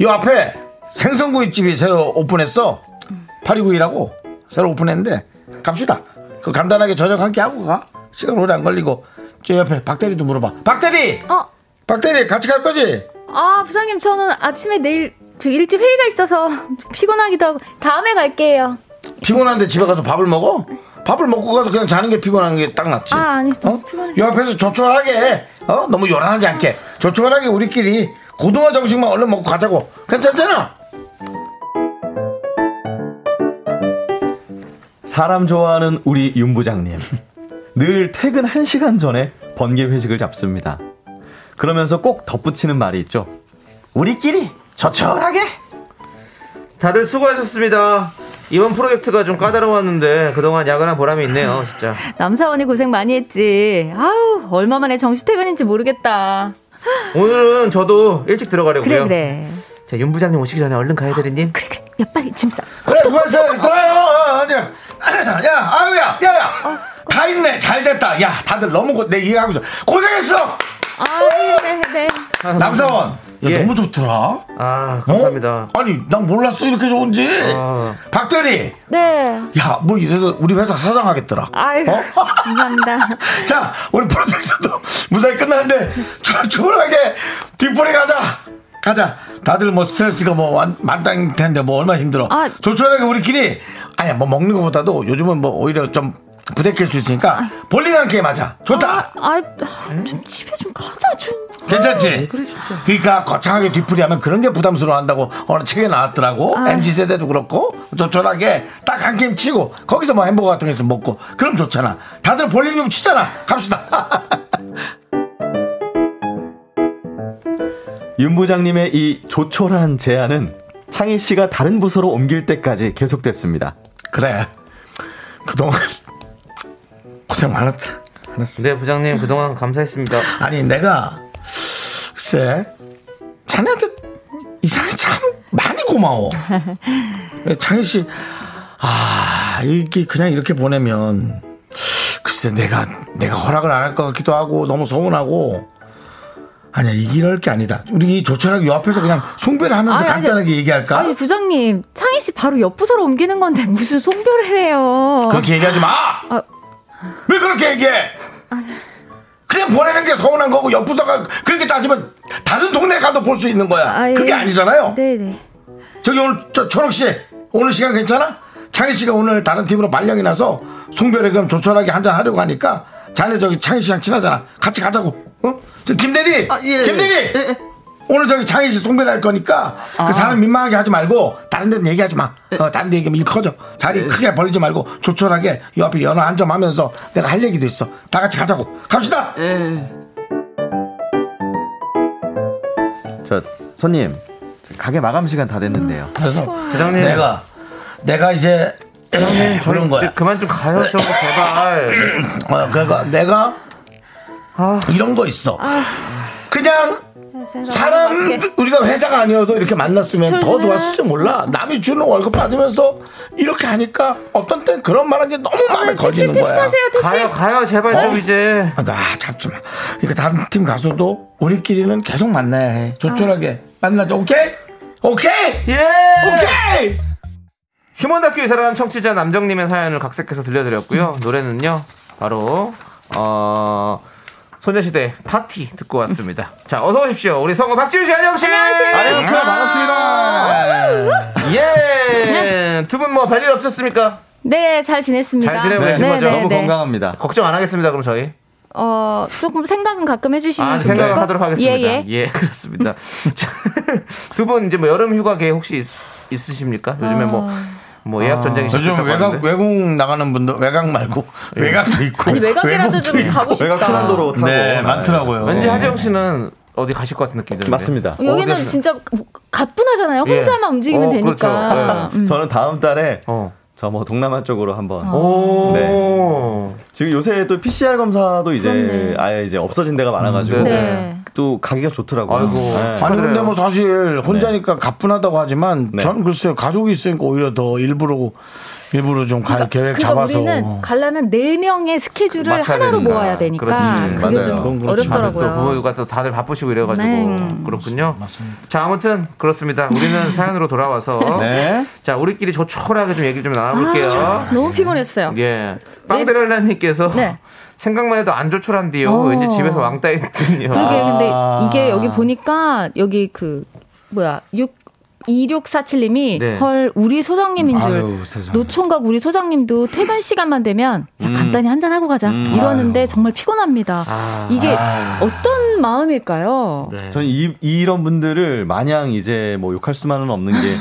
[SPEAKER 1] 요 앞에 생선구이집이 새로 오픈했어. 파리구이라고 새로 오픈했는데 갑시다. 그 간단하게 저녁 한 끼 하고 가. 시간 오래 안 걸리고 저 옆에 박대리도 물어봐. 박대리.
[SPEAKER 6] 어,
[SPEAKER 1] 박대리 같이 갈 거지?
[SPEAKER 6] 아, 부장님, 저는 아침에 내일 저 일찍 회의가 있어서 피곤하기도 하고 다음에 갈게요.
[SPEAKER 1] 피곤한데 집에 가서 밥을 먹어? 밥을 먹고 가서 그냥 자는 게 피곤한 게 딱 낫지.
[SPEAKER 6] 아, 아니,
[SPEAKER 1] 어?
[SPEAKER 6] 피곤해.
[SPEAKER 1] 요 앞에서 조촐하게, 어? 너무 요란하지 않게. 조촐하게 우리끼리 고등어 정식만 얼른 먹고 가자고. 괜찮잖아?
[SPEAKER 5] 사람 좋아하는 우리 윤 부장님. 늘 퇴근 1시간 전에 번개 회식을 잡습니다. 그러면서 꼭 덧붙이는 말이 있죠. 우리끼리 조촐하게
[SPEAKER 2] 다들 수고하셨습니다. 이번 프로젝트가 좀 까다로웠는데 그동안 야근한 보람이 있네요 진짜
[SPEAKER 6] 남사원이 고생 많이 했지. 아우, 얼마 만에 정시 퇴근인지 모르겠다.
[SPEAKER 2] 오늘은 저도 일찍 들어가려고요
[SPEAKER 6] 그래, 그래.
[SPEAKER 2] 자, 윤 부장님 오시기 전에 얼른 가야 되리님
[SPEAKER 6] 그래, 그래. 야, 빨리 짐 싸.
[SPEAKER 1] 그래, 수고했어. 들어요. 아니야. 야, 아유야, 야, 야. 다 있네. 잘 됐다. 야, 다들 너무 고, 내 이해하고 있어. 고생했어.
[SPEAKER 6] 아, 네, 네.
[SPEAKER 1] 남사원. 야,
[SPEAKER 2] 예.
[SPEAKER 1] 너무 좋더라.
[SPEAKER 2] 아
[SPEAKER 1] 어?
[SPEAKER 2] 감사합니다
[SPEAKER 1] 아니, 난 몰랐어. 이렇게 좋은지.
[SPEAKER 2] 아.
[SPEAKER 1] 박대리.
[SPEAKER 6] 네.
[SPEAKER 1] 야, 뭐 이래서 우리 회사 사장 하겠더라.
[SPEAKER 6] 아이고,
[SPEAKER 1] 어?
[SPEAKER 6] 감사합니다.
[SPEAKER 1] 자, 우리 프로젝트도 무사히 끝났는데 조촐하게 뒷풀이 가자. 가자. 다들 뭐 스트레스가 뭐 완- 만땅일 텐데 뭐 얼마나 힘들어.
[SPEAKER 6] 아.
[SPEAKER 1] 조촐하게 우리끼리 아니야 뭐 먹는 것보다도 요즘은 뭐 오히려 좀 부대낄 수 있으니까 볼링 한 게임 하자. 좋다.
[SPEAKER 6] 아, 아, 좀 집에 좀 가자 좀.
[SPEAKER 1] 괜찮지? 그래 진짜. 그러니까 거창하게 뒤풀이하면 그런 게 부담스러워한다고 어느 책에 나왔더라고.
[SPEAKER 6] 아.
[SPEAKER 1] mz 세대도 그렇고 조촐하게 딱 한 게임 치고 거기서 뭐 햄버거 같은 거 있으면 먹고 그럼 좋잖아. 다들 볼링 좀 치잖아. 갑시다.
[SPEAKER 5] 윤 부장님의 이 조촐한 제안은 창희 씨가 다른 부서로 옮길 때까지 계속됐습니다.
[SPEAKER 1] 그래. 그동안 고생 많았다. 알았어.
[SPEAKER 2] 네, 부장님 그동안 감사했습니다.
[SPEAKER 1] 아니 내가 글쎄 자네한테 이상하게 참 많이 고마워. 창희 씨, 아 이게 그냥 이렇게 보내면 글쎄 내가 내가 허락을 안 할 것 같기도 하고 너무 서운하고 아니야 이럴 게 아니다. 우리 조촐하게 요 앞에서 그냥 송별을 하면서
[SPEAKER 6] 아니, 아니,
[SPEAKER 1] 간단하게 얘기할까?
[SPEAKER 6] 아니 부장님 창희 씨 바로 옆 부서로 옮기는 건데 무슨 송별을 해요.
[SPEAKER 1] 그렇게 얘기하지 마.
[SPEAKER 6] 아.
[SPEAKER 1] 왜 그렇게 얘기해? 그냥 보내는 게 서운한 거고 옆 부서가 그렇게 따지면 다른 동네 가도 볼 수 있는 거야.
[SPEAKER 6] 아, 예.
[SPEAKER 1] 그게 아니잖아요.
[SPEAKER 6] 네네.
[SPEAKER 1] 저기 오늘 저 초록 씨 오늘 시간 괜찮아? 창희 씨가 오늘 다른 팀으로 발령이 나서 송별회 겸 조촐하게 한잔 하려고 하니까 자네 저기 창희 씨랑 친하잖아. 같이 가자고. 어? 저 김대리. 김대리. 오늘 저기 창희 씨 송별할 거니까 그 사람 민망하게 하지 말고 다른 데는 얘기하지 마. 어, 다른 데 얘기하면 일 커져. 자리 크게 벌리지 말고 조촐하게 요 앞에 연어 한점 하면서 내가 할 얘기도 있어. 다 같이 가자고. 갑시다.
[SPEAKER 5] 저 손님 가게 마감 시간 다 됐는데요.
[SPEAKER 1] 그래서
[SPEAKER 2] 부장님.
[SPEAKER 1] 내가 내가 이제
[SPEAKER 2] 부장님,
[SPEAKER 1] 그런
[SPEAKER 2] 저희
[SPEAKER 1] 거야.
[SPEAKER 2] 이제 그만 좀 가요, 저 제발.
[SPEAKER 1] 어, 그러니까 내가 이런 거 있어. 그냥 사람 우리가 회사가 아니어도 이렇게 만났으면 더 좋았을지 몰라. 남이 주는 월급 받으면서 이렇게 하니까 어떤 땐 그런 말한 게 너무 마음에 걸리는
[SPEAKER 6] 택시
[SPEAKER 1] 거야.
[SPEAKER 6] 타세요 택시.
[SPEAKER 2] 가요, 가요, 제발
[SPEAKER 1] 어?
[SPEAKER 2] 좀 이제.
[SPEAKER 1] 아, 나 잡지 마. 그러니까 다른 팀 가서도 우리끼리는 계속 만나야 해. 조촐하게 만나자. 오케이? 오케이?
[SPEAKER 2] 예!
[SPEAKER 1] 오케이!
[SPEAKER 2] 휴먼 다큐 이 사람 청취자 남정님의 사연을 각색해서 들려드렸고요. 노래는요, 바로, 어, 소녀시대 파티 듣고 왔습니다. 자, 어서 오십시오. 우리 성우 박지윤 씨, 안녕하세요.
[SPEAKER 1] 안녕하세요. 반갑습니다.
[SPEAKER 2] 예. 두 분 뭐 별일 없었습니까?
[SPEAKER 6] 네, 잘 지냈습니다.
[SPEAKER 2] 잘 지내고 계신 거죠?
[SPEAKER 5] 너무 건강합니다.
[SPEAKER 2] 걱정 안 하겠습니다, 그럼 저희.
[SPEAKER 6] 어, 조금 생각은 가끔 해주시면
[SPEAKER 2] 아. 생각을 하도록 하겠습니다.
[SPEAKER 6] 예, 예.
[SPEAKER 2] 그렇습니다. 두 분 이제 뭐 여름 휴가 계획 혹시 있, 으십니까 요즘에 뭐, 뭐 예약 전쟁이
[SPEAKER 1] 요즘
[SPEAKER 2] 시작됐다고
[SPEAKER 1] 외곽,
[SPEAKER 2] 하는데.
[SPEAKER 1] 외국 나가는 분들, 외곽 말고, 외곽도 있고.
[SPEAKER 6] 아니, 외곽이라도
[SPEAKER 1] 외국도
[SPEAKER 6] 좀
[SPEAKER 1] 있고.
[SPEAKER 6] 가고 싶다.
[SPEAKER 5] 외곽 순환도로 타고
[SPEAKER 1] 네, 많더라고요.
[SPEAKER 2] 왠지 하정 씨는 어디 가실 것 같은 느낌이 드는데.
[SPEAKER 5] 맞습니다.
[SPEAKER 6] 여기는 진짜 가뿐하잖아요.
[SPEAKER 2] 예.
[SPEAKER 6] 혼자만 움직이면
[SPEAKER 2] 어,
[SPEAKER 6] 되니까.
[SPEAKER 2] 그렇죠.
[SPEAKER 6] 음.
[SPEAKER 5] 저는 다음 달에
[SPEAKER 2] 어.
[SPEAKER 5] 저뭐 동남아 쪽으로 한번
[SPEAKER 2] 오.
[SPEAKER 5] 지금 요새 또 PCR 검사도 이제
[SPEAKER 6] 그렇네.
[SPEAKER 5] 아예 이제 없어진 데가 많아가지고
[SPEAKER 2] 음,
[SPEAKER 6] 네.
[SPEAKER 5] 또 가기가 좋더라고요.
[SPEAKER 2] 아이고.
[SPEAKER 5] 네.
[SPEAKER 1] 아니. 근데 뭐 사실 혼자니까 가뿐하다고 하지만
[SPEAKER 5] 네.
[SPEAKER 1] 전 글쎄요 가족이 있으니까 오히려 더 일부러 일부러 좀갈 계획
[SPEAKER 6] 그러니까
[SPEAKER 1] 잡아서
[SPEAKER 6] 우리는 가려면 네 명의 스케줄을 하나로
[SPEAKER 2] 되니까.
[SPEAKER 6] 모아야 되니까
[SPEAKER 2] 그렇지.
[SPEAKER 6] 그게
[SPEAKER 5] 맞아요.
[SPEAKER 6] 좀.
[SPEAKER 2] 다들 또
[SPEAKER 6] 어렵더라고요.
[SPEAKER 2] 부모가 또 다들 바쁘시고 이래가지고
[SPEAKER 6] 네.
[SPEAKER 2] 그렇군요. 자 아무튼 그렇습니다. 우리는 사연으로 돌아와서
[SPEAKER 5] 네.
[SPEAKER 2] 자 우리끼리 조촐하게 좀 얘기 좀 나눠볼게요.
[SPEAKER 6] 아, 너무 피곤했어요.
[SPEAKER 2] 예, 빵데렐라님께서
[SPEAKER 6] 네.
[SPEAKER 2] 생각만 해도 안 조촐한디요.
[SPEAKER 6] 어.
[SPEAKER 2] 왠지 집에서 왕따 했더니요.
[SPEAKER 6] 그러게 근데
[SPEAKER 5] 아.
[SPEAKER 6] 이게 여기 보니까 여기 그 뭐야 6 2647님이
[SPEAKER 2] 네.
[SPEAKER 6] 헐 우리 소장님인 줄
[SPEAKER 1] 아유.
[SPEAKER 6] 노총각 우리 소장님도 퇴근 시간만 되면 야, 간단히 한잔 하고 가자 이러는데 정말 피곤합니다.
[SPEAKER 2] 아.
[SPEAKER 6] 이게 어떤 마음일까요?
[SPEAKER 2] 네.
[SPEAKER 5] 저는 이, 이런 분들을 마냥 이제 뭐 욕할 수만은 없는 게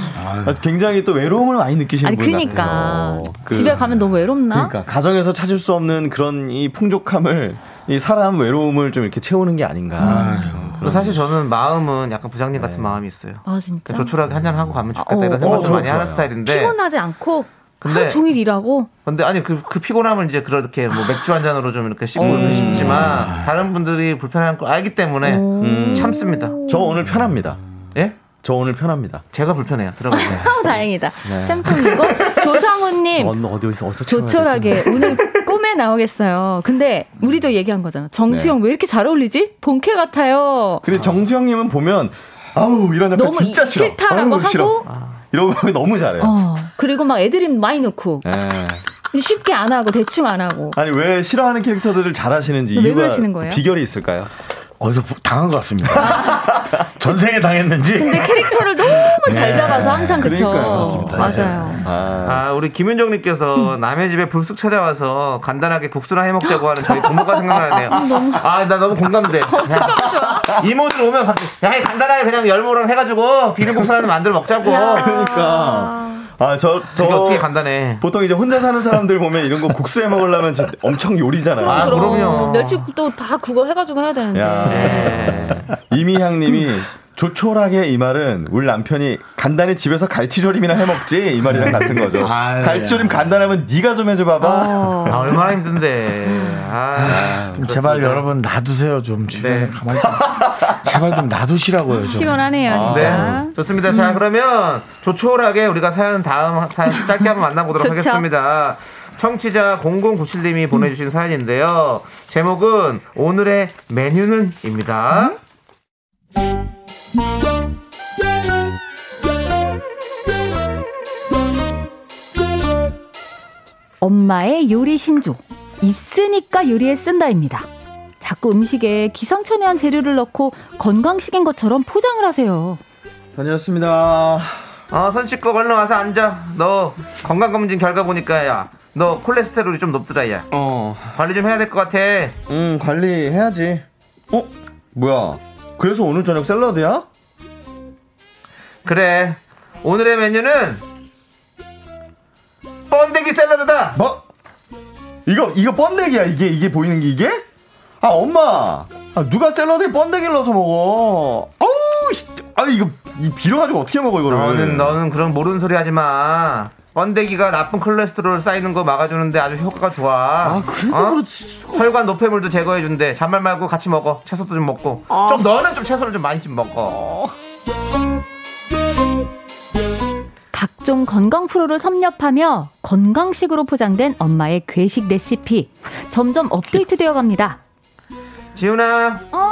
[SPEAKER 5] 굉장히 또 외로움을 많이 느끼시는
[SPEAKER 6] 아니
[SPEAKER 5] 분
[SPEAKER 6] 그니까
[SPEAKER 5] 같아요. 그-
[SPEAKER 6] 집에 가면 너무 외롭나?
[SPEAKER 5] 그러니까 가정에서 찾을 수 없는 그런 이 풍족함을 이 사람 외로움을 좀 이렇게 채우는 게 아닌가.
[SPEAKER 2] 그리고 사실 저는 마음은 약간 부장님 같은 마음이 있어요.
[SPEAKER 6] 아 진짜
[SPEAKER 2] 조촐하게 한잔 하고 가면 좋겠다
[SPEAKER 6] 어,
[SPEAKER 2] 이런 생각
[SPEAKER 5] 어,
[SPEAKER 2] 좀 많이
[SPEAKER 5] 좋아요.
[SPEAKER 2] 하는 스타일인데.
[SPEAKER 6] 피곤하지 않고
[SPEAKER 2] 근데-
[SPEAKER 6] 하루 종일 일하고
[SPEAKER 2] 근데 아니 그, 그 피곤함을 이제 그렇게 뭐 맥주 한 잔으로 좀 이렇게 씹고는 싶지만 다른 분들이 불편한 걸 알기 때문에
[SPEAKER 6] 음.
[SPEAKER 2] 참습니다.
[SPEAKER 5] 저 오늘 편합니다.
[SPEAKER 2] 예?
[SPEAKER 5] 저 오늘 편합니다.
[SPEAKER 2] 제가 불편해요. 들어가세요.
[SPEAKER 6] 아우 다행이다. 샘풍이고 조상우님
[SPEAKER 5] 어느 어디 어디서 어디서
[SPEAKER 6] 조촐하게 오늘 꿈에 나오겠어요. 근데 우리도 얘기한 거잖아. 정수영 왜 이렇게 잘 어울리지? 본캐 같아요.
[SPEAKER 5] 그리고 정수영님은 보면 아우 이런
[SPEAKER 6] 너무
[SPEAKER 5] 진짜 싫어.
[SPEAKER 6] 싫다라고
[SPEAKER 5] 아우, 싫어. 이런 거 너무 잘해요.
[SPEAKER 6] 어 그리고 막 애드립 많이 넣고
[SPEAKER 5] 예.
[SPEAKER 6] 쉽게 안 하고 대충 안 하고
[SPEAKER 5] 아니 왜 싫어하는 캐릭터들을 잘하시는지
[SPEAKER 6] 왜
[SPEAKER 5] 이유가
[SPEAKER 6] 그러시는 거예요?
[SPEAKER 5] 비결이 있을까요?
[SPEAKER 1] 어디서 부- 당한 것 같습니다. 전생에 당했는지
[SPEAKER 6] 근데 캐릭터를 너무 잘
[SPEAKER 1] 네.
[SPEAKER 6] 잡아서 항상 그쵸.
[SPEAKER 5] 그러니까요.
[SPEAKER 1] 그렇습니다.
[SPEAKER 6] 맞아요.
[SPEAKER 5] 아,
[SPEAKER 2] 아, 우리 김윤정님께서 남의 집에 불쑥 찾아와서 간단하게 국수나 해 먹자고 하는 저희 부모가 생각나네요. 아, 나 너무 공감돼. 야, 이모들 오면 갑자기, 야, 간단하게 그냥 열무랑 해가지고 비빔국수라도 만들어 먹자고.
[SPEAKER 5] 그러니까. 아, 저, 저.
[SPEAKER 2] 어떻게 간단해.
[SPEAKER 5] 보통 이제 혼자 사는 사람들 보면 이런 거 국수에 먹으려면 진짜 엄청 요리잖아요.
[SPEAKER 2] 아,
[SPEAKER 6] 그럼
[SPEAKER 2] 그럼요.
[SPEAKER 6] 멸치국도 다 그거 해가지고 해야 되는데.
[SPEAKER 5] 야.
[SPEAKER 2] 네.
[SPEAKER 5] 이미향 님이 조촐하게 이 말은 우리 남편이 간단히 집에서 갈치조림이나 해먹지 이 말이랑 같은 거죠.
[SPEAKER 1] 아유,
[SPEAKER 5] 갈치조림
[SPEAKER 1] 야.
[SPEAKER 5] 간단하면 네가 좀 해줘 봐봐.
[SPEAKER 6] 어.
[SPEAKER 2] 아, 얼마나 힘든데. 아,
[SPEAKER 1] 좀 제발
[SPEAKER 2] 그렇습니다.
[SPEAKER 1] 여러분 놔두세요 좀 주변에
[SPEAKER 2] 네.
[SPEAKER 1] 가만히 좀. 제발 좀 놔두시라고요 좀.
[SPEAKER 6] 피곤하네요, 진짜.
[SPEAKER 2] 네, 좋습니다. 자, 그러면 조촐하게 우리가 사연 다음 사연 짧게 한번 만나보도록. 하겠습니다. 청취자 0097님이 보내주신 사연인데요. 제목은 오늘의 메뉴는입니다.
[SPEAKER 6] 엄마의 요리 신조. 있으니까 요리에 쓴다입니다. 자꾸 음식에 기상천외한 재료를 넣고 건강식인 것처럼 포장을 하세요.
[SPEAKER 5] 다녀왔습니다.
[SPEAKER 2] 어, 손 씻고 얼른 와서 앉아. 너 건강검진 결과 보니까 야, 너 콜레스테롤이 좀 높더라, 야.
[SPEAKER 5] 어,
[SPEAKER 2] 관리 좀 해야 될 것 같아.
[SPEAKER 5] 음 관리해야지. 어, 뭐야? 그래서 오늘 저녁 샐러드야?
[SPEAKER 2] 그래. 오늘의 메뉴는 번데기 샐러드다.
[SPEAKER 5] 뭐? 이거 이거 번데기야 이게 이게 보이는 게 이게? 아 엄마, 아, 누가 샐러드에 번데기를 넣어서 먹어? 아우, 씨, 아니 이거 이 비려가지고 어떻게 먹어 이거를?
[SPEAKER 2] 너는 너는 그런 모르는 소리 하지 마. 번데기가 나쁜 콜레스테롤 쌓이는 거 막아주는데 아주 효과가 좋아.
[SPEAKER 5] 아 그래도
[SPEAKER 2] 어?
[SPEAKER 5] 그렇지.
[SPEAKER 2] 혈관 노폐물도 제거해준대. 잔말 말고 같이 먹어. 채소도 좀 먹고. 좀 너는 좀 채소를 좀 많이 좀 먹어.
[SPEAKER 6] 각종 건강 프로를 섭렵하며 건강식으로 포장된 엄마의 괴식 레시피. 점점 업데이트되어 갑니다.
[SPEAKER 2] 지훈아,
[SPEAKER 6] 어,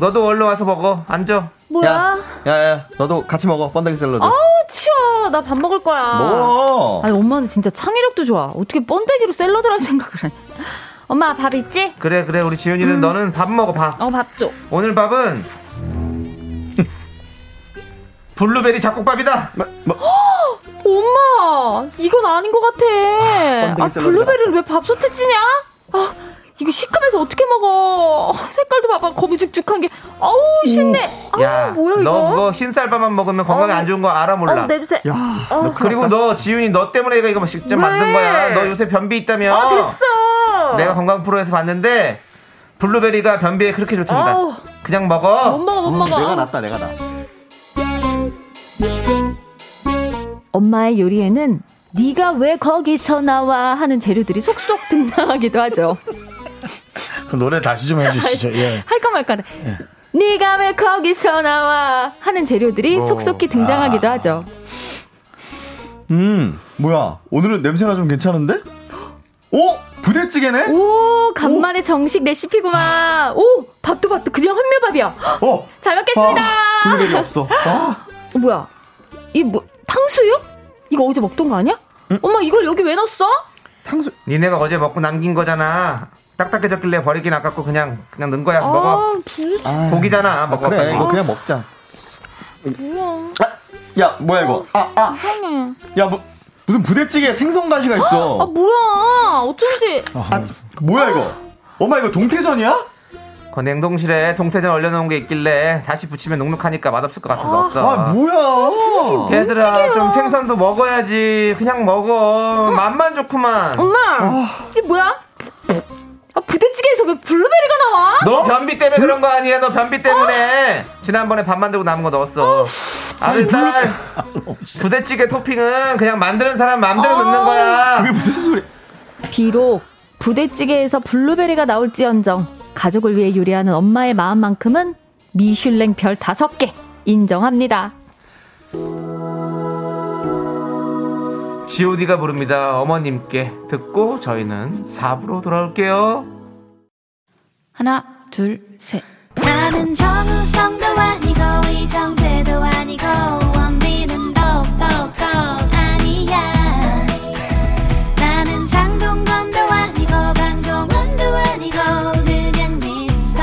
[SPEAKER 2] 너도 얼른 와서 먹어. 앉아.
[SPEAKER 6] 뭐야?
[SPEAKER 5] 야 야, 너도 같이 먹어 번데기 샐러드.
[SPEAKER 6] 아우, 치워. 나 밥 먹을 거야.
[SPEAKER 5] 먹어.
[SPEAKER 6] 아니, 엄마는 진짜 창의력도 좋아. 어떻게 번데기로 샐러드를 할 생각을 하냐. 엄마, 밥 있지?
[SPEAKER 2] 그래 그래 우리 지훈이는 너는 밥 먹어 밥.
[SPEAKER 6] 어, 밥 줘.
[SPEAKER 2] 오늘 밥은 블루베리 잡곡밥이다.
[SPEAKER 6] 엄마, 이건 아닌 것 같아. 아,
[SPEAKER 5] 샐러드다.
[SPEAKER 6] 블루베리를 왜 밥솥에 찌냐? 아, 이거 시큼해서 어떻게 먹어? 색깔도 봐봐, 거무죽죽한 게. 아우, 신내. 아우,
[SPEAKER 2] 야,
[SPEAKER 6] 뭐야, 이거?
[SPEAKER 2] 너 그거 흰쌀밥만 먹으면 건강에
[SPEAKER 6] 어.
[SPEAKER 2] 안 좋은 거 알아 몰라.
[SPEAKER 6] 어, 냄새.
[SPEAKER 5] 야,
[SPEAKER 6] 어,
[SPEAKER 2] 그리고 너 지훈이 너 때문에 이거 직접
[SPEAKER 6] 왜?
[SPEAKER 2] 만든 거야. 너 요새 변비 있다며.
[SPEAKER 6] 아, 됐어.
[SPEAKER 2] 내가 건강 프로에서 봤는데 블루베리가 변비에 그렇게 좋답니다.
[SPEAKER 6] 아우.
[SPEAKER 2] 그냥 먹어.
[SPEAKER 6] 못 먹어, 못 먹어.
[SPEAKER 5] 음, 내가 낫다 내가 나.
[SPEAKER 6] 엄마의 요리에는 네가 왜 거기서 나와 하는 재료들이 속속 등장하기도 하죠.
[SPEAKER 1] 그 노래 다시 좀 해주시죠. 예.
[SPEAKER 6] 할까 말까. 네. 네가 왜 거기서 나와 하는 재료들이
[SPEAKER 2] 어.
[SPEAKER 6] 속속히 등장하기도
[SPEAKER 1] 아.
[SPEAKER 6] 하죠.
[SPEAKER 5] 음, 뭐야? 오늘은 냄새가 좀 괜찮은데? 오, 부대찌개네?
[SPEAKER 6] 오 간만에 정식 레시피구만. 오 밥도 밥도 그냥 현미밥이야.
[SPEAKER 5] 어,
[SPEAKER 6] 잘 먹겠습니다.
[SPEAKER 5] 아, 블루베리 없어. 아,
[SPEAKER 6] 어, 뭐야? 이 뭐 탕수육? 이거 어제 먹던 거 아니야? 엄마 이걸 여기 왜 넣었어?
[SPEAKER 5] 탕수.
[SPEAKER 2] 니네가 어제 먹고 남긴 거잖아. 딱딱해졌길래 버리긴 아깝고 그냥 그냥 넣은 거야. 먹어.
[SPEAKER 6] 아, 불
[SPEAKER 2] 고기잖아. 먹어.
[SPEAKER 5] 그래. 이거 그냥 먹자.
[SPEAKER 6] 뭐야?
[SPEAKER 5] 야, 뭐야 이거? 아, 아,
[SPEAKER 6] 이상해.
[SPEAKER 5] 야, 뭐 무슨 부대찌개 생선 가시가
[SPEAKER 6] 아
[SPEAKER 5] 있어?
[SPEAKER 6] 뭐야? 어쩐지.
[SPEAKER 5] 아, 뭐야 이거? 엄마 이거 동태전이야?
[SPEAKER 2] 그 냉동실에 동태전 얼려놓은 게 있길래 다시 부치면 눅눅하니까 맛없을 것 같아서 넣었어.
[SPEAKER 5] 아, 뭐야?
[SPEAKER 2] 얘들아 좀 생선도 먹어야지. 그냥 먹어. 맛만 좋구만.
[SPEAKER 6] 엄마 이게 뭐야? 아 부대찌개에서 왜 블루베리가 나와?
[SPEAKER 2] 너 변비 때문에 그런 거 아니야? 너 변비 때문에 지난번에 밥 만들고 남은 거 넣었어. 아들 딸 부대찌개 토핑은 그냥 만드는 사람 마음대로 넣는 거야.
[SPEAKER 5] 그게 무슨 소리?
[SPEAKER 6] 비록 부대찌개에서 블루베리가 나올지언정 가족을 위해 요리하는 엄마의 마음만큼은 미슐랭 별 다섯 개 인정합니다.
[SPEAKER 2] G.O.D가 부릅니다. 어머님께 듣고 저희는 4부로 돌아올게요.
[SPEAKER 3] 하나, 둘, 셋.
[SPEAKER 7] 나는 정우성도 아니고 이정재도 아니고 원빈은 더욱더 아니야 나는 장동건도 아니고 강동원도 아니고 그냥 미스터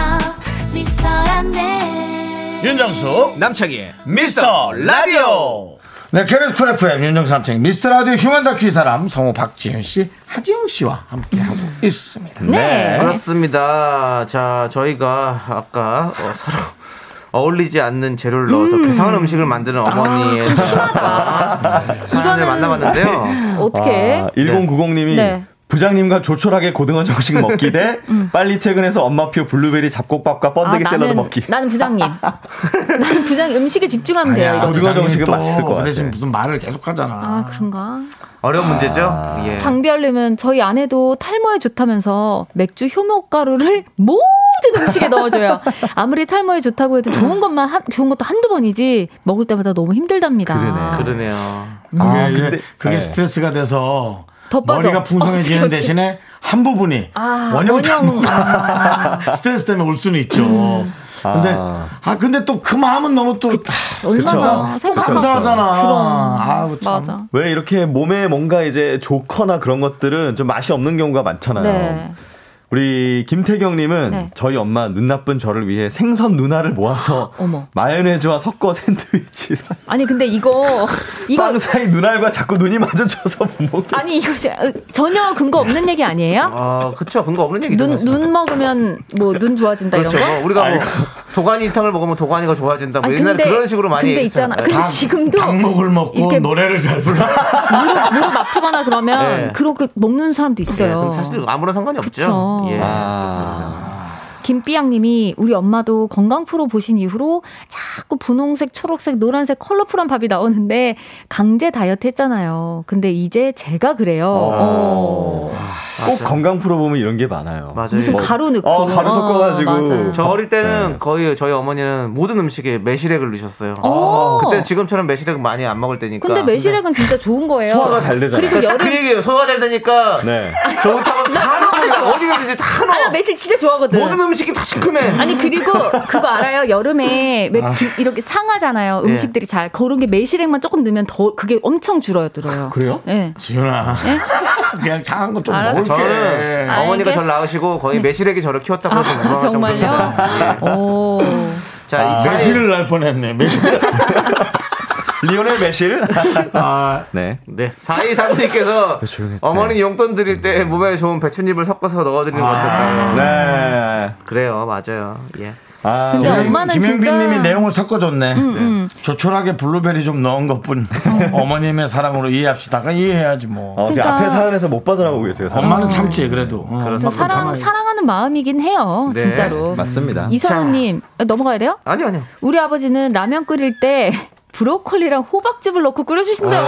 [SPEAKER 7] 미스터란데
[SPEAKER 1] 윤정수
[SPEAKER 2] 남창희의
[SPEAKER 1] 미스터 라디오 네 KBS 쿨 FM 남창희 미스터 라디오 휴먼 다큐 이 사람 성우 박지윤 씨 하지영 씨와 함께 하고 있습니다
[SPEAKER 6] 네.
[SPEAKER 2] 그렇습니다. 자, 저희가 아까 어, 서로 어울리지 않는 재료를 넣어서 괴상한 음식을 만드는 어머니의 사연을
[SPEAKER 6] 이거는-
[SPEAKER 2] 만나봤는데요.
[SPEAKER 6] 어떻게?
[SPEAKER 5] 아, 1090님이
[SPEAKER 6] 네.
[SPEAKER 5] 부장님과 조촐하게 고등어 정식 먹기 대 빨리 퇴근해서 엄마표 블루베리 잡곡밥과 번데기
[SPEAKER 6] 아,
[SPEAKER 5] 샐러드
[SPEAKER 6] 나는,
[SPEAKER 5] 먹기.
[SPEAKER 6] 나는 부장님. 나는 부장님 음식에 집중하면 돼요.
[SPEAKER 1] 아니야
[SPEAKER 6] 이거.
[SPEAKER 5] 고등어 정식은
[SPEAKER 1] 또
[SPEAKER 5] 맛있을 것
[SPEAKER 1] 근데
[SPEAKER 5] 같아.
[SPEAKER 1] 지금 무슨 말을 계속 하잖아
[SPEAKER 6] 아 그런가?
[SPEAKER 2] 어려운 문제죠? 예.
[SPEAKER 6] 장비알림은 저희 아내도 탈모에 좋다면서 맥주 효모가루를 모든 음식에 넣어줘요. 아무리 탈모에 좋다고 해도 좋은 것만 한, 좋은 것도 한두 번이지 먹을 때마다 너무 힘들답니다.
[SPEAKER 5] 그러네.
[SPEAKER 2] 그러네요.
[SPEAKER 1] 아, 그게,
[SPEAKER 5] 근데-
[SPEAKER 1] 그게
[SPEAKER 5] 네.
[SPEAKER 1] 스트레스가 돼서
[SPEAKER 6] 더 빠져.
[SPEAKER 1] 머리가 풍성해지는
[SPEAKER 6] 어떻게, 어떻게.
[SPEAKER 1] 대신에 한 부분이
[SPEAKER 6] 아,
[SPEAKER 1] 원형
[SPEAKER 6] 원형.
[SPEAKER 1] 탈모가 스트레스 때문에 올 수는 있죠. 근데
[SPEAKER 5] 아.
[SPEAKER 1] 아 근데 또 그 마음은 너무 또
[SPEAKER 6] 얼마나
[SPEAKER 1] 그쵸. 감사하잖아.
[SPEAKER 6] 그럼
[SPEAKER 1] 아우, 참.
[SPEAKER 6] 맞아.
[SPEAKER 5] 왜 이렇게 몸에 뭔가 이제 좋거나 그런 것들은 좀 맛이 없는 경우가 많잖아요.
[SPEAKER 6] 네.
[SPEAKER 5] 우리 김태경님은
[SPEAKER 6] 네.
[SPEAKER 5] 저희 엄마 눈 나쁜 저를 위해 생선 누나를 모아서. 마요네즈와 섞어 샌드위치 사-
[SPEAKER 6] 아니 근데 이거 이거
[SPEAKER 5] 빵 사이 눈알과 자꾸 눈이 마주쳐서 못 먹게.
[SPEAKER 6] 아니 이거 저- 어, 전혀 근거 없는 얘기 아니에요?
[SPEAKER 2] 아, 그쵸. 근거 없는 얘기죠.
[SPEAKER 6] 눈. 눈 먹으면 뭐 눈 좋아진다
[SPEAKER 2] 그렇죠.
[SPEAKER 6] 이런 거?
[SPEAKER 2] 뭐 우리가 뭐 도가니탕을 먹으면 도가니가 좋아진다. 뭐
[SPEAKER 6] 아니,
[SPEAKER 2] 옛날에
[SPEAKER 6] 근데-
[SPEAKER 2] 그런 식으로 많이
[SPEAKER 6] 근데
[SPEAKER 2] 했어요.
[SPEAKER 6] 있잖아.
[SPEAKER 2] 네.
[SPEAKER 6] 근데 지금도
[SPEAKER 1] 닭목을 먹고 노래를 잘 불러.
[SPEAKER 6] 무릎, 무릎 아프거나 그러면
[SPEAKER 2] 네.
[SPEAKER 6] 그렇게 먹는 사람도
[SPEAKER 2] 네,
[SPEAKER 6] 있어요.
[SPEAKER 2] 그럼 사실 아무런 상관이 없죠.
[SPEAKER 6] 그쵸.
[SPEAKER 2] 예.
[SPEAKER 5] 아.
[SPEAKER 6] 김삐양님이 우리 엄마도 건강 프로 보신 이후로 자꾸 분홍색, 초록색, 노란색 컬러풀한 밥이 나오는데 강제 다이어트 했잖아요. 근데 이제 제가 그래요. 어.
[SPEAKER 5] 꼭 건강 프로 보면 이런 게 많아요.
[SPEAKER 2] 맞아요.
[SPEAKER 6] 무슨
[SPEAKER 2] 뭐,
[SPEAKER 6] 가루 넣고.
[SPEAKER 5] 어, 가루 섞어가지고.
[SPEAKER 6] 맞아요.
[SPEAKER 2] 저 어릴 때는
[SPEAKER 5] 네.
[SPEAKER 2] 거의 저희 어머니는 모든 음식에 매실액을 넣으셨어요.
[SPEAKER 6] 어.
[SPEAKER 2] 그때 지금처럼 매실액 많이 안 먹을 때니까.
[SPEAKER 6] 근데 매실액은 진짜 좋은 거예요.
[SPEAKER 5] 소화가 잘 되잖아요.
[SPEAKER 6] 그리고
[SPEAKER 2] 딱
[SPEAKER 6] 여름
[SPEAKER 2] 그 얘기예요. 소화가 잘 되니까
[SPEAKER 5] 네.
[SPEAKER 2] 좋다고 다 넣어. 어디 가든지 다
[SPEAKER 6] 아, 나
[SPEAKER 2] 넣어.
[SPEAKER 6] 매실 진짜 좋아하거든.
[SPEAKER 2] 모든 음식 이 다 시큼해.
[SPEAKER 6] 아니 그리고 그거 알아요? 여름에 왜 기- 이렇게 상하잖아요.
[SPEAKER 2] 예.
[SPEAKER 6] 음식들이 잘 그런 게 매실액만 조금 넣으면 더 그게 엄청 줄어들어요.
[SPEAKER 5] 그래요?
[SPEAKER 6] 네.
[SPEAKER 1] 지훈아. 그냥 작은 거 좀. 먹을게.
[SPEAKER 2] 저는 어머니가
[SPEAKER 6] 알겠어.
[SPEAKER 2] 저를 낳으시고 거의 매실액이 저를 키웠다고
[SPEAKER 6] 아, 정말요? 오.
[SPEAKER 2] 자, 이 사연-
[SPEAKER 1] 매실을 날 뻔했네. 매실.
[SPEAKER 5] 리오넬 메실?
[SPEAKER 1] 아,
[SPEAKER 5] 네.
[SPEAKER 2] 네. 사이사모님께서
[SPEAKER 5] 조용히-
[SPEAKER 2] 어머니 용돈 드릴 때 몸에 좋은 배춧잎을 섞어서 넣어드리는 건 어떨까요?
[SPEAKER 5] 네.
[SPEAKER 2] 그래요, 맞아요. 예.
[SPEAKER 5] 아,
[SPEAKER 6] 근데
[SPEAKER 5] 우리-
[SPEAKER 6] 엄마는
[SPEAKER 1] 김영빈님이
[SPEAKER 6] 진짜
[SPEAKER 1] 내용을 섞어줬네.
[SPEAKER 6] 음.
[SPEAKER 1] 조촐하게 블루베리 좀 넣은 것뿐. 어머님의 사랑으로 이해합시다. 그 이해해야지 뭐.
[SPEAKER 5] 어,
[SPEAKER 6] 그러니까-
[SPEAKER 5] 앞에 사연에서 못 빠져나가고 계세요. 사연.
[SPEAKER 1] 엄마는 참지 그래도. 어,
[SPEAKER 6] 근데
[SPEAKER 1] 엄마는
[SPEAKER 6] 사랑. 사랑하는 마음이긴 해요.
[SPEAKER 2] 네,
[SPEAKER 6] 진짜로.
[SPEAKER 5] 맞습니다.
[SPEAKER 6] 이선우님 넘어가야 돼요?
[SPEAKER 2] 아니요, 아니요.
[SPEAKER 6] 우리 아버지는 라면 끓일 때 브로콜리랑 호박즙을 넣고 끓여주신대요.